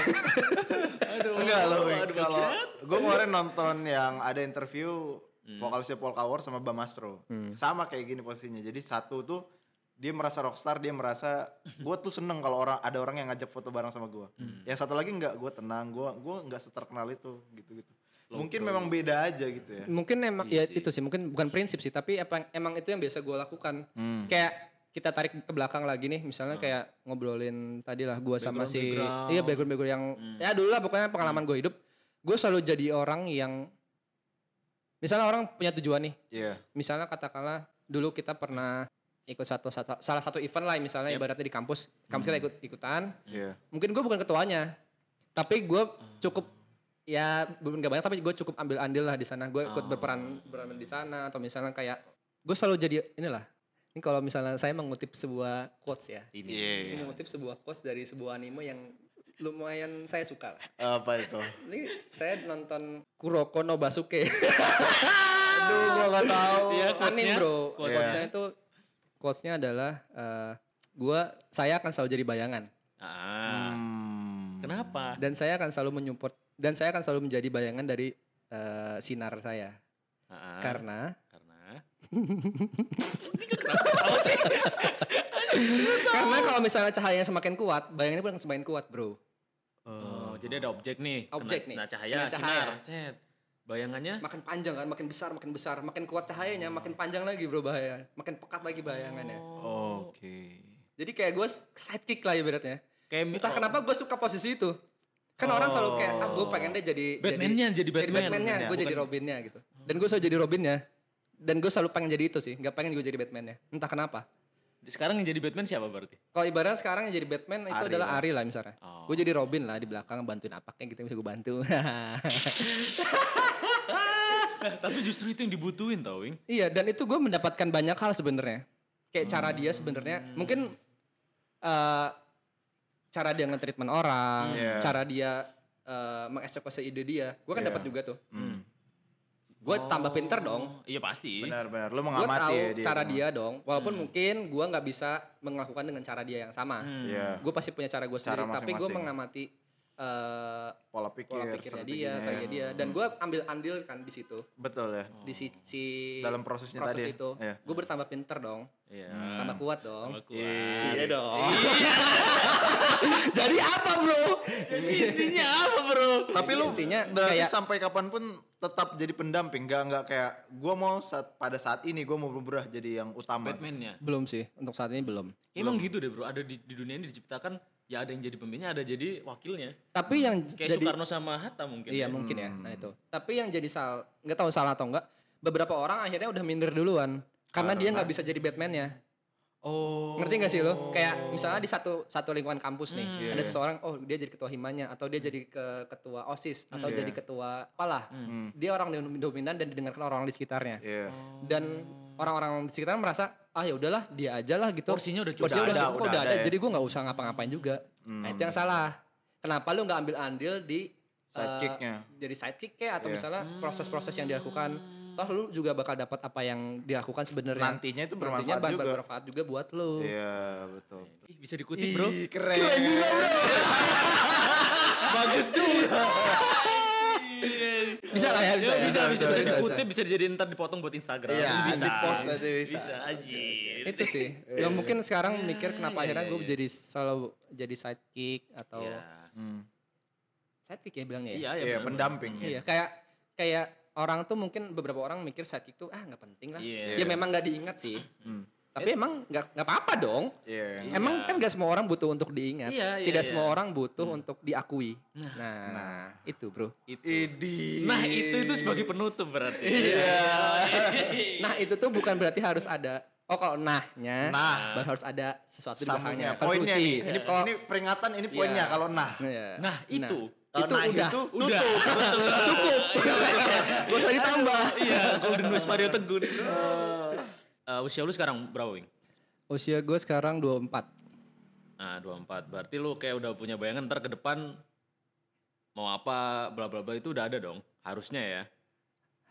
Aduh. Enggak loh, kalau gue kemarin nonton yang ada interview Hmm. vokalisnya Paul Kaur sama Bamastro. Hmm. Sama kayak gini posisinya. Jadi satu tuh dia merasa rockstar, dia merasa gue tuh seneng kalau orang ada orang yang ngajak foto bareng sama gue. Hmm. Yang satu lagi enggak, gue tenang, gue gue nggak seterkenal itu, gitu-gitu. Low Mungkin pro. memang beda aja gitu ya. Mungkin emang Iya ya sih. itu sih, mungkin bukan prinsip sih, tapi apa emang itu yang biasa gua lakukan. Hmm. Kayak kita tarik ke belakang lagi nih, misalnya kayak ngobrolin tadi lah gue sama si Background-background. iya background background yang ya dulu lah pokoknya pengalaman gue hidup, gue selalu jadi orang yang misalnya orang punya tujuan nih, Iya. misalnya katakanlah dulu kita pernah ikut satu, satu salah satu event lah misalnya Yep. ibaratnya di kampus, kampus kita ikut ikutan, Iya. mungkin gue bukan ketuanya, tapi gue cukup ya belum nggak banyak tapi gue cukup ambil andil lah di sana, gue ikut Oh. berperan berperan di sana atau misalnya kayak gue selalu jadi inilah. Ini kalau misalnya saya mengutip sebuah quotes ya, Ini. Iya. iya. mengutip sebuah quotes dari sebuah anime yang lumayan saya suka lah. Apa itu? Ini saya nonton Kuroko no Basuke. Aduh, gua gak tahu. Iya, anime bro. Quotes-nya. Quotes-nya itu quotes-nya adalah eh, gua saya akan selalu jadi bayangan Ah, Hmm. kenapa? dan saya akan selalu menyupport dan saya akan selalu menjadi bayangan dari eh, sinar saya. Ah, Karena karena karena kalau misalnya cahayanya semakin kuat, bayangannya pun akan semakin kuat, Bro. oh, jadi ada objek nih. kena- Objek nih. Nah, cahaya, Kena cahaya. sinar. Set. Bayangannya Makin panjang kan, makin besar, makin besar, makin kuat cahayanya, makin panjang lagi, Bro, bahaya. Makin pekat lagi bayangannya. Oke. Jadi kayak gue sidekick lah ibaratnya. kayak Entah oh, kenapa gue suka posisi itu. Kan orang selalu kayak, ah gue pengen deh jadi Batman-nya jadi jadi Batman. Batman-nya, Ya, gue jadi Robin-nya gitu. Dan gue selalu jadi Robin-nya. Dan gue selalu pengen jadi itu sih, nggak pengen gue jadi Batman-nya. Entah kenapa. Sekarang yang jadi Batman siapa berarti? Kalau ibaratnya sekarang yang jadi Batman itu Ari adalah lah. Ari lah misalnya. Oh. Gue jadi Robin lah di belakang bantuin apaknya gitu yang bisa gue bantu. Tapi justru itu yang dibutuhin tau, Wing. iya, dan itu gue mendapatkan banyak hal sebenarnya. Kayak cara dia sebenarnya mungkin eh cara dia nge-treatment orang, Iya. cara dia eh, mengeksekusi ide dia. Gue kan Iya. dapat juga tuh. Hmm. Gue tambah pinter dong. Iya pasti. Benar-benar. Lu Gue mengamati tahu ya dia. cara dia dong. Walaupun mungkin gue nggak bisa melakukan dengan cara dia yang sama. Hmm. Iya. Gue pasti punya cara gue Cara sendiri. Tapi gue mengamati eh, Pola pikir, pola pikirnya dia, kayak dia. Dan gue ambil andil kan di situ. Betul ya. Di si, si Dalam prosesnya proses tadi. itu. Iya. Gue bertambah pinter dong. Iya. Tambah kuat dong. Tambah kuat. Iya dong. Jadi? Intinya apa, Bro? Tapi lu Intinya berarti kayak- sampai kapan pun tetap jadi pendamping, nggak nggak kayak gua mau saat pada saat ini gua mau berubah jadi yang utama. Batman-nya. belum sih. Untuk saat ini belum. Emang gitu deh, Bro. Ada di, di dunia ini diciptakan ya ada yang jadi pemimpinnya, ada jadi wakilnya. Tapi yang Kayak jadi Soekarno sama Hatta mungkin. Iya ya. mungkin ya. Nah itu. Tapi yang jadi sal nggak tahu salah atau enggak. Beberapa orang akhirnya udah minder duluan karena, dia nggak bisa jadi Batman-nya. Oh. Ngerti gak sih lo? Kayak misalnya di satu satu lingkungan kampus nih, Iya. ada seseorang oh dia jadi ketua himanya atau dia jadi ke ketua OSIS atau Iya. jadi ketua apalah. Hmm. Dia orang yang dominan dan didengarkan orang di sekitarnya. Iya. Dan orang-orang di sekitar merasa ah ya udahlah dia aja lah gitu. Porsinya udah cukup. Porsinya Udah ada, cukup, udah udah ada ada. ya. Jadi gue nggak usah ngapa-ngapain juga. Nah itu yang salah. Kenapa lu nggak ambil andil di eh, Sidekick-nya. jadi sidekick kayak atau Iya. misalnya proses-proses yang dilakukan toh lu juga bakal dapat apa yang dilakukan sebenarnya Nantinya itu nantinya bermanfaat ber- juga. bermanfaat juga buat lu Iya, betul. Ih, bisa dikutip, Bro. Ih, keren. Bagus juga. bisa lah ya bisa Ya, ya? bisa, bisa, bisa, bisa, dikutip, bisa dijadiin ntar dipotong buat Instagram. Iya, bisa. di-post nanti bisa. Bisa, anjir. itu sih ya mungkin sekarang mikir kenapa iya, akhirnya iya, gue iya. jadi selalu jadi sidekick atau Iya. Hmm. sidekick ya bilangnya ya Iya, benar-benar. pendamping. Iya, kayak kayak orang tuh mungkin beberapa orang mikir sidekick tuh ah nggak penting lah. Iya. Ya memang nggak diingat sih. Hmm. Tapi emang nggak nggak apa-apa dong. Iya. Iya. Emang kan gak semua orang butuh untuk diingat. Iya, iya, Tidak iya. semua orang butuh untuk diakui. Nah. Nah, itu bro. Itu. Idi. Nah, itu itu sebagai penutup berarti. Iya. Nah itu tuh bukan berarti harus ada. Oh kalau nahnya, Nah. baru harus ada sesuatu di belakangnya. Poinnya nih. Ini, ini peringatan, ini poinnya Iya. kalau nah. Iya. Nah, itu. Kalau itu udah. itu Udah. tutup. cukup. Gak usah ditambah. Iya, Golden West Mario Teguh nih. Eh, usia lu sekarang berapa, Wing? Usia gue sekarang 24. Nah, 24. Berarti lu kayak udah punya bayangan ntar ke depan mau apa bla bla bla itu udah ada dong. Harusnya ya.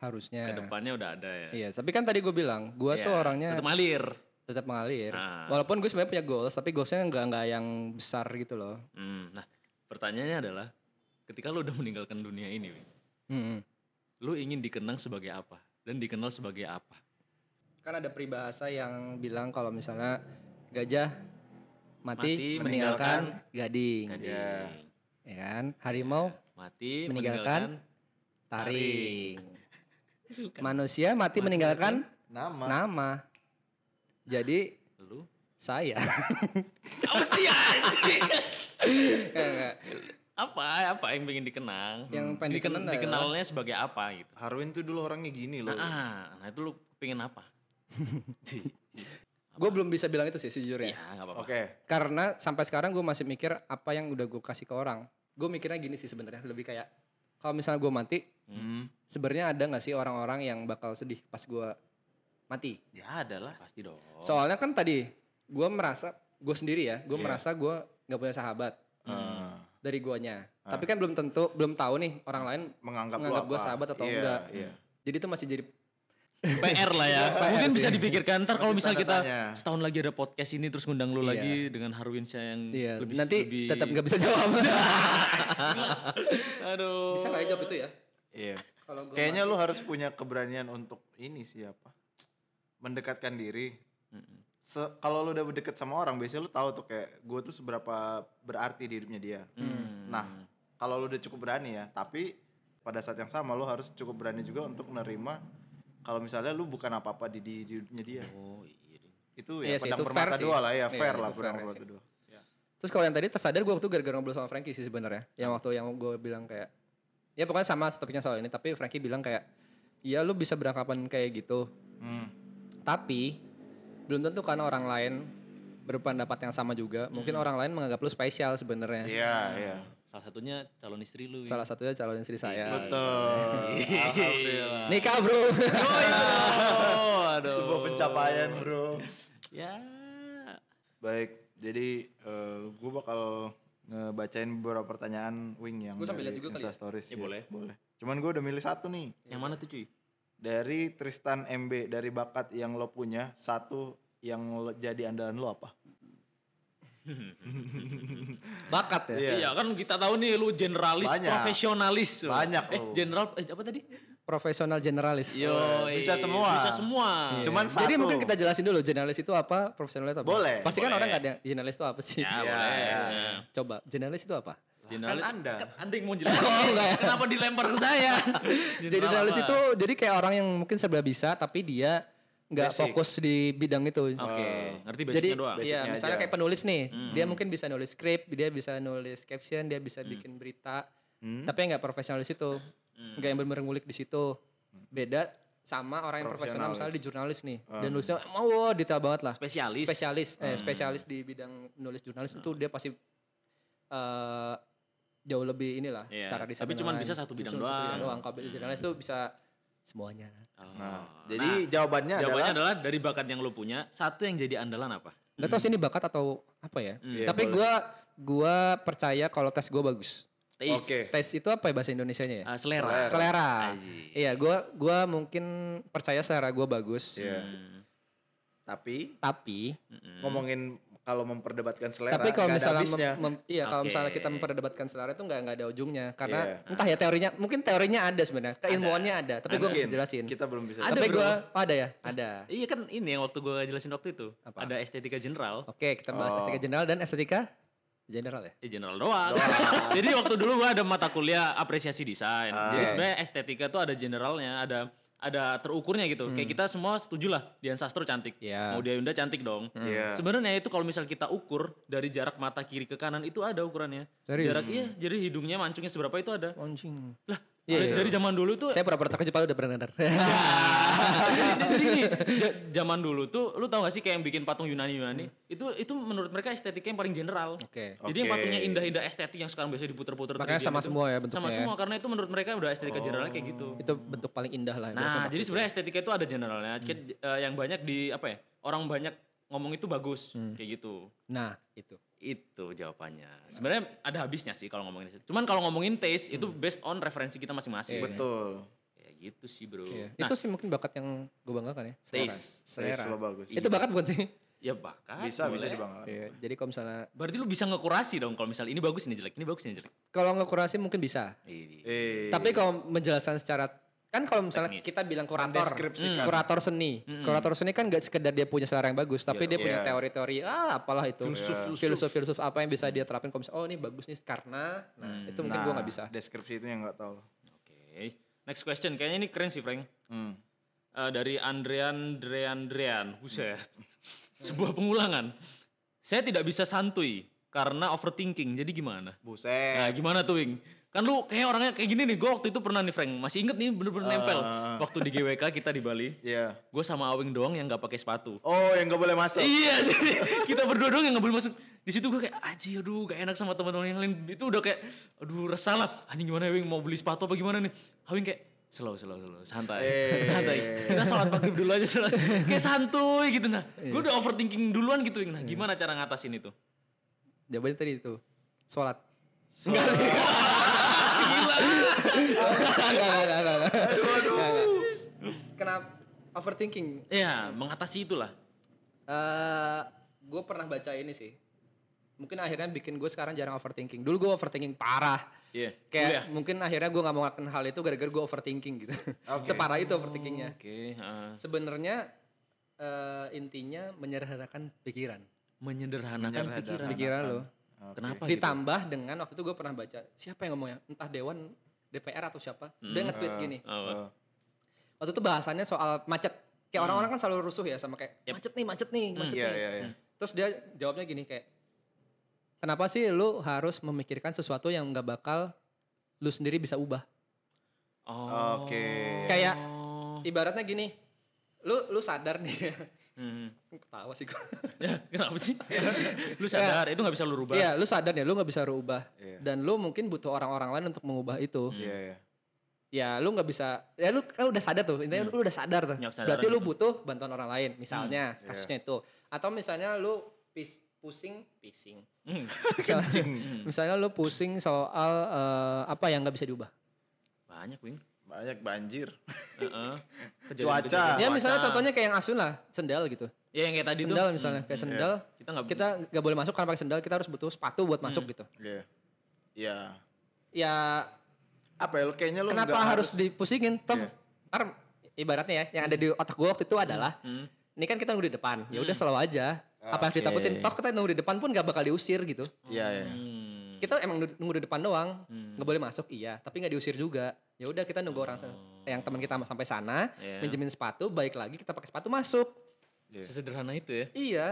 Harusnya. Ke depannya udah ada ya. Iya, tapi kan tadi gue bilang, gue tuh Iya, orangnya tetap ngalir. tetap mengalir. Nah. Walaupun gue sebenarnya punya goals, tapi goalsnya nggak nggak yang besar gitu loh. Hmm, nah, pertanyaannya adalah ketika lu udah meninggalkan dunia ini, Wing, Hmm. lu ingin dikenang sebagai apa dan dikenal sebagai apa? Kan ada peribahasa yang bilang kalau misalnya gajah Mati, mati, meninggalkan, gading, Gading. Iya. ya kan? Harimau Mati, Meninggalkan taring. Suka. Manusia mati meninggalkan Nama. nama. Jadi Lu Saya. Apa sih. apa apa yang pengen dikenang? Yang pengen Diken- dikenang dikenalnya sebagai apa gitu. Harwin tuh dulu orangnya gini loh. Ah, nah itu lu pengen apa? Gue belum bisa bilang itu sih sejujurnya. ya, apa-apa. Oke. Karena sampai sekarang gue masih mikir apa yang udah gue kasih ke orang. Gue mikirnya gini sih sebenarnya lebih kayak kalau misalnya gue mati, Hmm. sebenarnya ada nggak sih orang-orang yang bakal sedih pas gue mati? Ya ada lah. Pasti dong. Soalnya kan tadi gue merasa gue sendiri ya, gue Iya. merasa gue nggak punya sahabat Ah, dari guanya. Ah. Tapi kan belum tentu, belum tahu nih orang lain. menganggap, lu Menganggap gua apa. sahabat atau Iya, enggak. Iya. Jadi itu masih jadi PR lah ya. PR Mungkin sih. bisa dipikirkan ntar kalau misal kita tanya. setahun lagi ada podcast ini terus ngundang lu Iya. lagi dengan Harwin Syah yang Iya, lebih nanti lebih- tetap nggak bisa jawab. Aduh. bisa nggak ya jawab itu ya? Iya. Kalau gua Kayaknya mati. lu harus punya keberanian untuk ini siapa? Mendekatkan diri. Mm-mm. Se- kalau lu udah deket sama orang, biasanya lu tahu tuh kayak gue tuh seberapa berarti di hidupnya dia. Hmm. Nah, kalau lu udah cukup berani ya, tapi pada saat yang sama lu harus cukup berani juga untuk menerima kalau misalnya lu bukan apa-apa di, di, di hidupnya dia. Oh iya. Itu Iya ya sih, pedang itu sih. dua lah ya, Iya, fair itu lah pedang sih. bermata dua. Terus kalau yang tadi tersadar gue waktu gara-gara ngobrol sama Frankie sih sebenarnya. Yang waktu yang gue bilang kayak ya pokoknya sama topiknya soal ini tapi Frankie bilang kayak ya lu bisa beranggapan kayak gitu. Hmm. Tapi belum tentu karena orang lain berpendapat yang sama juga. Mungkin orang lain menganggap lu spesial sebenarnya. Iya, iya. Salah satunya calon istri lu. Salah satunya calon istri saya. Betul. Alhamdulillah. Nikah bro. Oh, aduh. Sebuah pencapaian, Bro. Ya. Baik, jadi gue bakal ngebacain beberapa pertanyaan Wing yang Gua sambil dari lihat juga kali Insta ya? Stories. Ya, Iya, boleh. Boleh. Cuman gue udah milih satu nih. Yang mana tuh cuy? Dari Tristan MB dari bakat yang lo punya, satu yang lo- jadi andalan lo apa? Bakat ya. Iya. Iya kan kita tahu nih lu generalis, Banyak. profesionalis. Banyak Eh, lu. general eh apa tadi? Profesional generalis. Yo, bisa semua. Bisa semua. Iya. Cuman Jadi satu. mungkin kita jelasin dulu generalis itu apa, profesional itu apa. Boleh, Pasti kan boleh. orang nggak ada generalis itu apa sih. Ya, Iya, boleh. Nah, Coba generalis itu apa? Generalis. Kan Anda. Kan Anda yang mau jelasin. Oh, enggak ya. Kenapa dilempar ke saya? Generalis apa? itu jadi kayak orang yang mungkin serba bisa tapi dia nggak fokus di bidang itu. Oke, ngerti Jadi basicnya doang. basic. iya, Basicnya misalnya aja. kayak penulis nih, Hmm. dia mungkin bisa nulis skrip, dia bisa nulis caption, dia bisa bikin berita, Hmm? tapi nggak profesional di situ, Hmm. nggak yang benar-benar ngulik di situ. Beda sama orang yang profesional misalnya di jurnalis nih, dan nulisnya mau wow, detail banget lah. Spesialis. Spesialis, eh, Hmm. spesialis di bidang nulis jurnalis itu dia pasti eh, jauh lebih inilah Iya, cara desain tapi lain-lain. bisa satu bidang Cuma doang. doang. Kalau jurnalis itu bisa semuanya. Oh. Nah, jadi jawabannya, jawabannya adalah, adalah dari bakat yang lu punya, satu yang jadi andalan apa? Nggak tahu sih ini bakat atau apa ya. Iya, Tapi boleh. gua gua percaya kalau tes gua bagus. Taste. Oke. Tes itu apa ya bahasa Indonesianya ya? Ah, selera. Selera. Selera. Aji. Iya, gua gua mungkin percaya selera gua bagus. Iya. Hmm. tapi Tapi Mm-mm. ngomongin kalau memperdebatkan selera, tapi kalau ada misalnya mem- mem- iya kalau misalnya kita memperdebatkan selera itu nggak nggak ada ujungnya karena Iya. entah ya teorinya mungkin teorinya ada sebenarnya keilmuannya ada, tapi gua Mungkin. bisa jelasin. Kita belum bisa. Ada, tapi gua oh, ada ya ada Iya kan ini yang waktu gue jelasin waktu itu. Apa? Ada estetika general. oke kita bahas Oh. estetika general dan estetika general ya Ya general doang. Jadi waktu dulu gua ada mata kuliah apresiasi desain. Ah. Jadi sebenarnya estetika tuh ada generalnya, ada ada terukurnya gitu. Kayak kita semua setuju lah Dian Sastro cantik. Iya. Mau dia Yunda cantik dong. Iya. Sebenarnya itu kalau misal kita ukur dari jarak mata kiri ke kanan itu ada ukurannya. Serius? Jarak iya, jadi hidungnya mancungnya seberapa itu ada. anjing Lah, Iya, dari, iya. dari zaman dulu tuh saya pura-pura terkejut padahal udah pernah dengar jadi, gini, zaman dulu tuh lu tau gak sih kayak yang bikin patung Yunani Yunani itu itu menurut mereka estetika yang paling general. oke Jadi yang Oke. patungnya indah-indah estetik yang sekarang biasa diputer-puter Makanya 3D sama itu, semua ya bentuknya Sama ya. semua karena itu menurut mereka udah estetika generalnya kayak gitu. itu bentuk paling indah lah Nah, jadi sebenarnya estetika itu ada generalnya. Kayak, eh, yang banyak di apa ya? Orang banyak ngomong itu bagus kayak gitu. nah itu Itu jawabannya. Sebenarnya ada habisnya sih kalau ngomongin itu. Cuman kalau ngomongin taste itu based on referensi kita masing-masing. Betul. Kayak gitu sih, Bro. Iya. Nah, itu sih mungkin bakat yang gue banggakan ya selera. Taste. selera Taste bagus. itu bakat bukan sih ya bakat. bisa bisa boleh. dibanggakan. Iya, jadi kalau misalnya Berarti lu bisa ngekurasi dong kalau misalnya ini bagus ini jelek, ini bagus ini jelek. kalau ngekurasi mungkin bisa Ini. Eh, tapi kalau menjelaskan secara kan kalau misalnya Teknis. kita bilang kurator Mendeskripsikan. kurator seni kurator seni kan gak sekedar dia punya selera yang bagus tapi dia punya Iya. teori-teori ah apalah itu Filsuf, filsuf. filosof filosof apa yang bisa dia terapin kalau misalnya oh ini bagus nih karena nah itu mungkin nah, gua nggak bisa Deskripsi itu yang nggak tahu. Oke. Next question. Kayaknya ini keren sih, Frank. Hmm. Eh, dari Andrean Drean Drean. Buset. sebuah pengulangan. Saya tidak bisa santuy karena overthinking. Jadi gimana? Buset. Nah, gimana tuh, Wing? Kan lu kayak orangnya kayak gini nih. Gue waktu itu pernah nih, Frank. Masih inget nih, bener-bener nempel. Ah. Waktu di GWK kita di Bali. Iya. Gue sama Awing doang yang nggak pakai sepatu. Oh, yang gak boleh masuk. Iya, jadi kita berdua doang yang nggak boleh masuk. Di situ gue kayak, aji, aduh, gak enak sama teman-teman yang lain. Itu udah kayak, aduh, resah lah. Anjing gimana, Wing? Mau beli sepatu apa gimana nih? Awing kayak, slow, slow, slow, santai, Eh. santai. Kita sholat maghrib dulu aja, sholat. kayak santuy gitu nah. Gue udah overthinking duluan gitu, Wing. Nah, gimana cara ngatasin itu? Jawabannya tadi itu. Sholat. Gila. Enggak, enggak, enggak, enggak. Aduh, aduh. Kenapa overthinking? Ya, mengatasi itulah. eh gue pernah baca ini sih. Mungkin akhirnya bikin gue sekarang jarang overthinking. Dulu gue overthinking parah. Iya. Kayak Kuliah. mungkin akhirnya gue nggak mau ngelakuin hal itu gara-gara gue overthinking gitu. Oke. Separah itu overthinkingnya. Oke, ah. Sebenarnya eh, intinya menyederhanakan pikiran. menyederhanakan Menyederhanakan. pikiran. Pikiran lo. Oke. Kenapa gitu? Ditambah dengan waktu itu gue pernah baca siapa yang ngomongnya entah dewan DPR atau siapa dia nge-tweet gini Apa? Oh. waktu itu bahasannya soal macet kayak orang-orang kan selalu rusuh ya sama kayak macet nih macet nih macet Iya, nih iya, iya. terus dia jawabnya gini kayak kenapa sih lu harus memikirkan sesuatu yang nggak bakal lu sendiri bisa ubah Oh. Oke. Kayak ibaratnya gini lu lu sadar nih Hmm. ketawa sih gue Ya, kenapa sih? lu sadar, itu nggak bisa lu rubah. Iya, lu sadar nih, lu nggak bisa rubah. Iya. Dan lu mungkin butuh orang-orang lain untuk mengubah itu. Iya, iya. Ya, lu nggak bisa. Ya, lu kan udah sadar tuh. Intinya lu udah sadar tuh. Ya, Berarti lu gitu. butuh bantuan orang lain. Misalnya Iya. kasusnya itu. Atau misalnya lu pis, pusing, pising. Hmm. Misalnya, misalnya lu pusing soal eh, apa yang nggak bisa diubah. Banyak, Wing. Banyak banjir. Heeh. Cuaca. Ya misalnya contohnya kayak yang Asun lah, sendal gitu. Ya yang kayak tadi Sendal tuh. misalnya, kayak sendal. Kita nggak Kita nggak boleh masuk karena pakai sendal, kita harus butuh sepatu buat masuk gitu. Iya. Iya. Ya Apa ya lu kayaknya lu kenapa nggak harus dipusingin? Toh, ntar ibaratnya ya, yang ada di otak gue waktu itu adalah, Hmm. ini kan kita nunggu di depan, ya udah selalu aja. Apa yang ditakutin? Toh kita nunggu di depan pun gak bakal diusir gitu. Iya, iya. Hmm. Kita emang nunggu- di depan doang, Hmm. nggak boleh masuk, iya. Tapi nggak diusir juga. Ya udah kita nunggu orang yang teman kita sampai sana, Iya. minjemin sepatu, balik lagi kita pakai sepatu masuk. Iya. Sesederhana itu ya. Iya.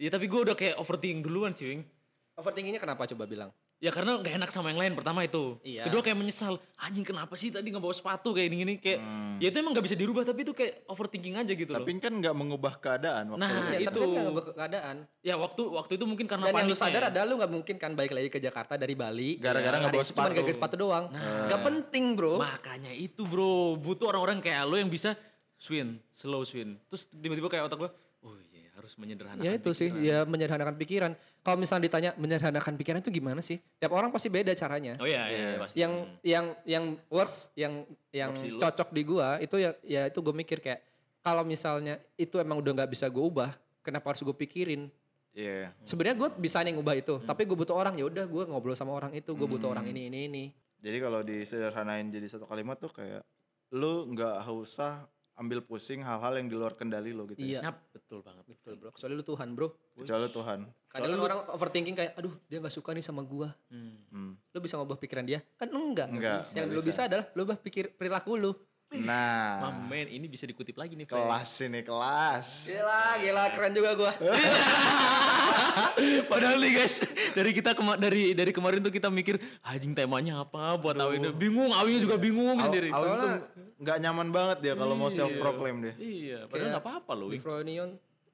Ya tapi gue udah kayak overthinking duluan sih, Wing. Overthinkingnya kenapa coba bilang? Ya karena gak enak sama yang lain pertama itu. Iya. Kedua kayak menyesal. Anjing kenapa sih tadi nggak bawa sepatu kayak gini-gini kayak. Hmm. Ya itu emang gak bisa dirubah tapi itu kayak overthinking aja gitu Tapi loh. kan nggak mengubah keadaan waktu Nah, Ya, itu. tapi kan nggak ngubah keadaan. Ya waktu waktu itu mungkin karena Dan yang lu sadar ya. adalah lu nggak mungkin kan balik lagi ke Jakarta dari Bali. Gara-gara nggak Hari bawa itu Cuma sepatu. gara-gara sepatu doang. Gak penting bro. Makanya itu bro, butuh orang-orang kayak lo yang bisa swing, slow swing. Terus tiba-tiba kayak otak gue, oh iya harus menyederhanakan. Ya itu sih, pikiran." ya menyederhanakan pikiran. Kalau misalnya ditanya menyederhanakan pikiran itu gimana sih? Tiap orang pasti beda caranya. Oh iya, iya, iya, pasti. Yang yang yang worst, yang yang lu. cocok di gua itu ya ya itu gue mikir kayak kalau misalnya itu emang udah nggak bisa gue ubah, kenapa harus gue pikirin? Iya. Sebenarnya gue bisa nih ngubah itu, tapi gue butuh orang ya udah gue ngobrol sama orang itu, gue butuh orang ini ini ini. Jadi kalau disederhanain jadi satu kalimat tuh kayak lu nggak usah ambil pusing hal-hal yang di luar kendali lo gitu. ya. Iya, Nyap, betul banget. betul bro. Kecuali lu Tuhan bro. Kecuali Tuhan. Kadang kan orang overthinking kayak, aduh dia nggak suka nih sama gua. Hmm. Hmm. Lu bisa ngubah pikiran dia? Kan enggak. Enggak, Yang enggak lu bisa. bisa adalah lu ubah pikir perilaku lu. Nah, Mamen, ini bisa dikutip lagi nih, Frank. kelas ini kelas. Gila, gila keren juga gua. Padahal nih guys, dari kita kema- dari dari kemarin tuh kita mikir anjing temanya apa buat Awin. Bingung, Awin juga bingung Al sendiri. Alvin tuh nggak nyaman banget dia kalau mau self proclaim dia. Iya, padahal nggak apa-apa loh. Froynion,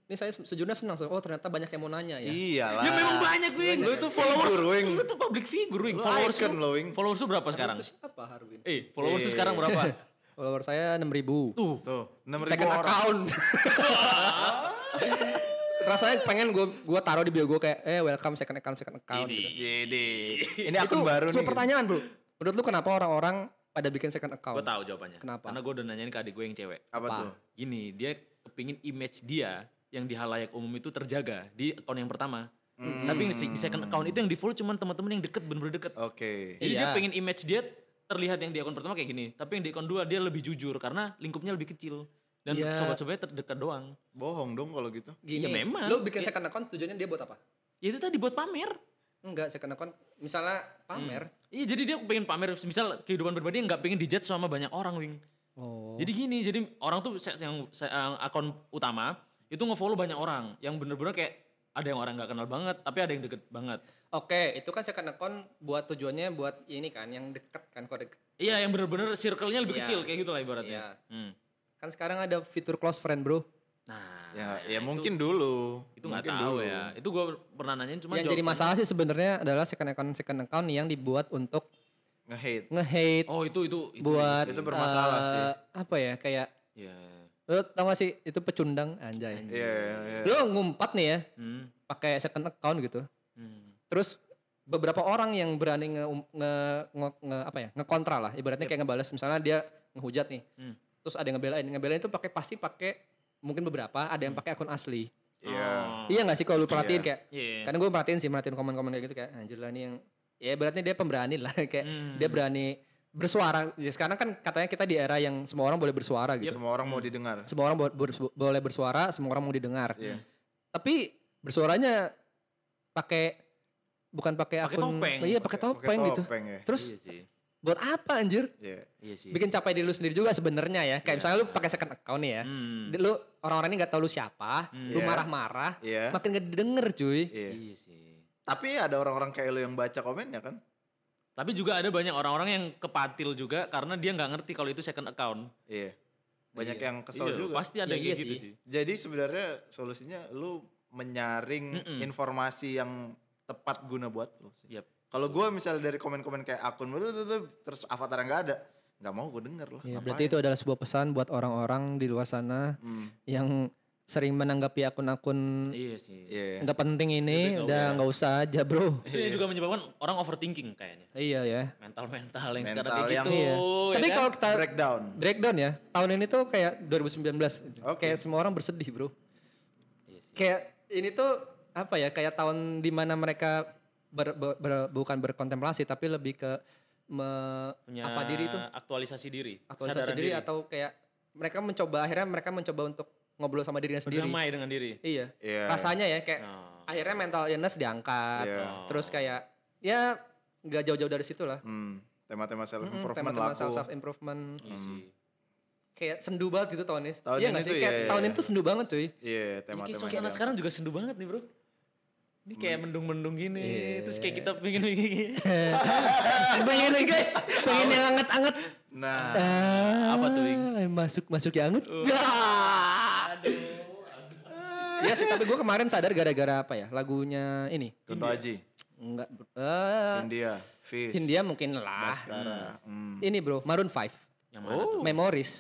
ini saya sejujurnya senang. Oh ternyata banyak yang mau nanya ya. Iyalah. Ya memang banyak, Wing. Lu tuh followers, Wing. Lu tuh public figure, Wing. Lu Followers lu, lo, Wing. followers lu berapa sekarang? Itu siapa Harwin? Eh, followers lu Eh. sekarang berapa? Follower saya 6000 Tuh. Tuh, 6 Second orang. account. Rasanya pengen gue gua taruh di bio gue kayak eh welcome second account second account. Ini. Gitu. Jadi, ini Itu akun baru nih. sebuah pertanyaan bro. Menurut lu kenapa orang-orang pada bikin second account? Gue tahu jawabannya. Kenapa? Karena gue udah nanyain ke adik gue yang cewek. Apa, Apa? tuh? Gini, dia kepingin image dia yang di halayak umum itu terjaga di akun yang pertama. Hmm. Tapi di di second account itu yang di follow cuma teman-teman yang deket, bener-bener deket. Oke. Jadi dia Iya. pengen image dia terlihat yang di akun pertama kayak gini. Tapi yang di akun dua dia lebih jujur karena lingkupnya lebih kecil. Dan Iya. sobat-sobatnya terdekat doang. Bohong dong kalau gitu. Gini, Ya memang. Lu bikin second account tujuannya dia buat apa? Ya itu tadi buat pamer. Enggak, second account misalnya pamer. Iya jadi dia pengen pamer. Misal kehidupan pribadi nggak pengen dijudge sama banyak orang, Wing. Oh. Jadi gini, jadi orang tuh yang, yang akun utama itu ngefollow banyak orang yang bener-bener kayak ada yang orang nggak kenal banget tapi ada yang deket banget Oke, itu kan second account buat tujuannya buat ini kan, yang deket kan, kalau deket. iya yang bener-bener circle-nya lebih Iya. kecil kayak gitu lah ibaratnya Iya. Hmm. Kan sekarang ada fitur close friend bro. nah Ya, itu- ya mungkin dulu. itu nggak tahu dulu. ya itu gue pernah nanyain cuma yang jadi masalah sih sebenarnya adalah second account second account yang dibuat untuk Nge-hate. nge-hate oh itu itu, itu buat Itu bermasalah eh, sih. apa ya kayak ya lo tau gak sih itu pecundang anjay. Iya, iya. Lo ngumpat nih ya hmm. pakai second account gitu. Hmm. Terus beberapa orang yang berani nge, nge, nge- nge- apa ya ngekontra lah ibaratnya kayak ngebales misalnya dia ngehujat nih Hmm. terus ada yang ngebelain ngebelain itu pakai pasti pakai mungkin beberapa ada yang pakai akun asli Iya. Oh. iya nggak sih kalau lu perhatiin Iya. kayak Iya. karena gue perhatiin sih merhatiin komen-komen kayak gitu kayak anjir lah nih yang ya berarti dia pemberani lah kayak Hmm. dia berani bersuara ya sekarang kan katanya kita di era yang semua orang boleh bersuara gitu Semua orang mau didengar. semua orang bo- ber- boleh bersuara semua orang mau didengar Iya. tapi bersuaranya pakai bukan pakai akun topeng. iya pakai topeng, gitu topeng ya. terus iya sih buat apa anjir Iya. iya sih bikin capek diri lu sendiri juga sebenarnya ya kayak misalnya lu pakai second account nih ya Hmm. Lu orang-orang ini nggak tahu lu siapa lu Iya. marah-marah Iya. makin gak didengar cuy Iya. iya sih Tapi ada orang-orang kayak lu yang baca komennya kan? Tapi juga ada banyak orang-orang yang kepatil juga karena dia nggak ngerti kalau itu second account. Iya. Banyak yang kesel Iya, juga. Pasti ada Ya, yang iya kayak gitu sih. sih. Jadi sebenarnya solusinya lu menyaring Mm-mm. informasi yang tepat guna buat lu. sih. Yap. Kalau gue misalnya dari komen-komen kayak akun terus avatar yang nggak ada, nggak mau gue denger lah. ya, berarti itu adalah sebuah pesan buat orang-orang di luar sana Hmm, yang sering menanggapi akun-akun Iya sih. Iya. nggak penting ini Itu udah nggak usah aja bro Itu yang juga menyebabkan orang overthinking kayaknya. iya ya Mental-mental yang Mental sekarang kayak yang- gitu. Iya. ya tapi kan? kalau kita Breakdown. breakdown ya tahun ini tuh kayak 2019 Oke. kayak semua orang bersedih bro Iya sih. kayak ini tuh apa ya kayak tahun di mana mereka ber- ber- ber- bukan berkontemplasi tapi lebih ke me- Punya apa diri tuh aktualisasi diri. aktualisasi kesadaran diri, atau kayak mereka mencoba akhirnya mereka mencoba untuk ngobrol sama dirinya sendiri berdamai dengan diri. iya Iya. rasanya ya kayak Oh. akhirnya mental illness diangkat Iya. terus kayak ya nggak jauh-jauh dari situ lah Hmm, tema-tema self improvement tema-tema laku. self self improvement Iya sih. kayak sendu banget gitu tahun ini Tahun iya ini nggak sih tuh kayak iya, tahun iya. ini tuh sendu banget cuy Iya, Ini tema-tema. kayak yang suasana ada. sekarang juga sendu banget nih bro. Ini kayak mendung-mendung gini, Iya. terus kayak kita pengen begini. pengen sih guys pengen yang anget-anget Nah, Apa tuh? Ah, masuk masuk yang anget Aduh. Iya sih tapi gue kemarin sadar gara-gara apa ya lagunya ini Kunto Aji, enggak eh India, Fish, Hindia mungkin lah Baskara. Hmm. ini bro Maroon 5 Yang mana tuh? Memories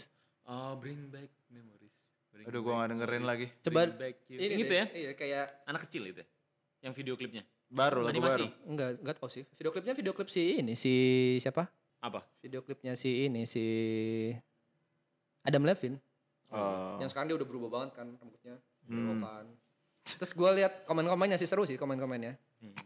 Oh, bring back memories. Bring Aduh, gua nggak dengerin lagi. coba Bring back you. ini Gitu ya? iya kayak Anak kecil itu ya? Yang video klipnya. Baru lagu Animasi. baru. enggak enggak tahu sih video klipnya video klip si ini si siapa Apa? video klipnya si ini si Adam Levine Oh. yang sekarang dia udah berubah banget kan rambutnya Hmm. kan terus gue lihat komen-komennya sih seru sih komen-komennya Hmm.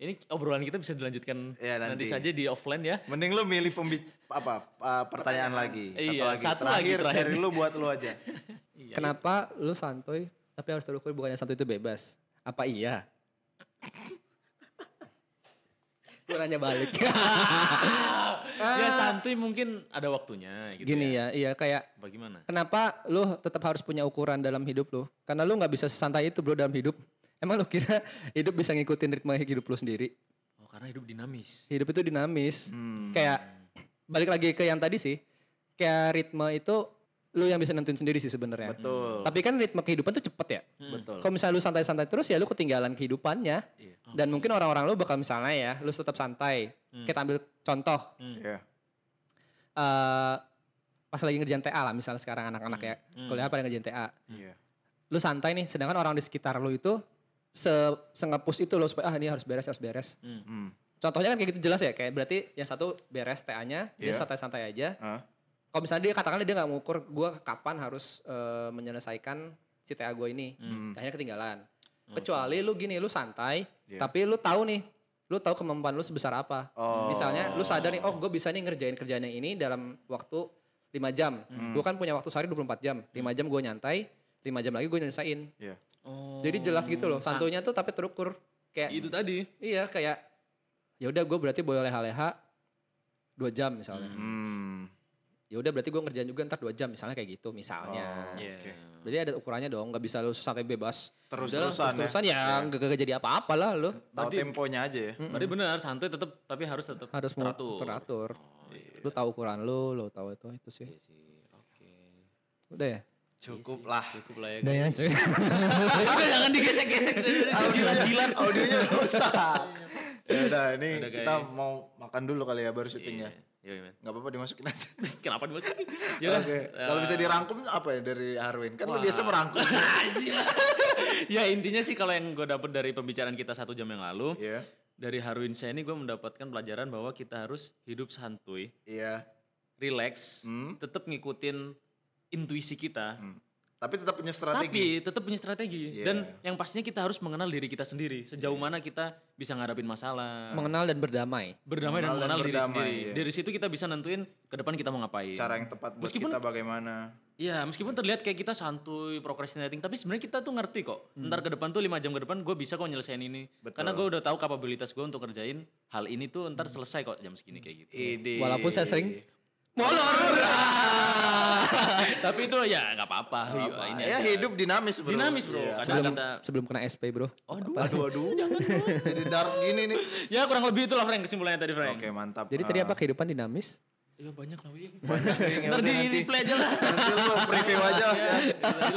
Ini obrolan kita bisa dilanjutkan Iya, nanti. nanti. saja di offline ya. Mending lu milih pembi apa uh, pertanyaan lagi. Iya, satu lagi terakhir, terakhir. dari lu buat lu aja. Iya. kenapa lu santuy tapi harus terukur bukannya santuy itu bebas apa iya gue nanya balik ya santuy mungkin ada waktunya gitu gini ya. ya iya kayak Bagaimana? kenapa lu tetap harus punya ukuran dalam hidup lu karena lu nggak bisa sesantai itu bro dalam hidup emang lu kira hidup bisa ngikutin ritme hidup lu sendiri Oh, karena hidup dinamis. hidup itu dinamis Hmm. kayak balik lagi ke yang tadi sih kayak ritme itu lu yang bisa nentuin sendiri sih sebenarnya Betul. tapi kan ritme kehidupan tuh cepet ya Betul. kalau misalnya lu santai-santai terus ya lu ketinggalan kehidupannya Iya. dan mungkin orang-orang lu bakal misalnya ya lu tetap santai kita ambil contoh Iya. eh pas lagi ngerjain TA lah misalnya sekarang anak-anak ya kuliah pada ngerjain TA Iya. lu santai nih sedangkan orang di sekitar lu itu se sengepus itu lo supaya ah ini harus beres harus beres Hmm. contohnya kan kayak gitu jelas ya kayak berarti yang satu beres TA-nya dia Iya. santai-santai aja Hah? Kalau misalnya dia katakanlah dia nggak mengukur gue kapan harus eh, menyelesaikan si TA gue ini Hmm. akhirnya ketinggalan kecuali lu gini lu santai Iya. tapi lu tahu nih lu tahu kemampuan lu sebesar apa Oh. misalnya lu sadar nih oh gue bisa nih ngerjain kerjaan yang ini dalam waktu 5 jam Hmm. gue kan punya waktu sehari 24 jam 5 jam gue nyantai 5 jam lagi gue nyelesain Iya. Oh, jadi jelas gitu loh san- santunya tuh tapi terukur kayak Itu tadi. iya kayak ya udah gue berarti boleh leha-leha 2 jam misalnya Hmm. Ya udah berarti gue ngerjain juga ntar dua jam misalnya kayak gitu misalnya. Oh, Iya. oke. Berarti ada ukurannya dong, nggak bisa lu santai bebas. Terus-terusan Udah lah, terus-terusan ya nggak nggak jadi apa-apa lah lu. Tahu temponya aja ya. Berarti benar santuy tetap tapi harus tetap Harus mau teratur. teratur. Oh, iya. Lu tahu ukuran lu, lu tahu itu itu sih. Iya sih. Oke. Udah ya? Cukup lah. Cukup lah ya. Udah ya, cuy. Udah jangan digesek-gesek jilat-jilat. Audionya rusak. ya udah ini Udah, kita mau makan dulu kali ya baru syutingnya. Iya, iya, men. Nggak apa-apa dimasukin aja. Kenapa dimasukin? Oke. Ya udah. Kalau bisa dirangkum apa ya dari Harwin? Kan lu Wah. biasa merangkum. ya intinya sih kalau yang gue dapet dari pembicaraan kita satu jam yang lalu Iya. dari Harwin saya ini gue mendapatkan pelajaran bahwa kita harus hidup santuy, Iya. relax, Hmm. tetap ngikutin intuisi kita, Tapi tetap punya strategi. tapi tetap punya strategi. Iya. Dan yang pastinya kita harus mengenal diri kita sendiri, sejauh mana kita bisa ngadapin masalah, Mengenal dan berdamai. berdamai dan Mengenal dan mengenal diri berdamai, sendiri. iya. Dari situ kita bisa nentuin ke depan kita mau ngapain. Cara yang tepat buat Meskipun- kita bagaimana. Iya, meskipun terlihat kayak kita santuy, procrastinating, tapi sebenarnya kita tuh ngerti kok. Ntar ke depan tuh lima jam ke depan gue bisa kok nyelesain ini. Betul. Karena gue udah tahu kapabilitas gue untuk kerjain hal ini tuh ntar selesai kok jam segini kayak gitu. Ide. Walaupun saya sering Molor. tapi itu ya nggak apa-apa. Apa? ini ya aja. hidup dinamis bro. Dinamis, bro. Iya. Kadang- sebelum kata- sebelum kena SP, Bro. Aduh, Aduh aduh. Jadi dark gini nih. ya kurang lebih itulah Frank kesimpulannya tadi Frank. Oke mantap. Jadi tadi Ah, apa kehidupan dinamis? Ya banyak lah Wing. ya Ntar udah di nanti. replay aja lah. Nanti lu preview aja. Ya, lah,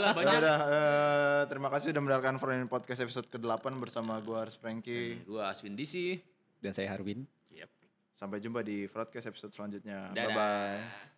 Ya banyak. udah, eh, terima kasih udah mendengarkan Friend Podcast episode ke-8 bersama gua Ars Franky. Gua Aswin DC. Dan saya Harwin. Sampai jumpa di broadcast episode selanjutnya. Dadah. Bye bye.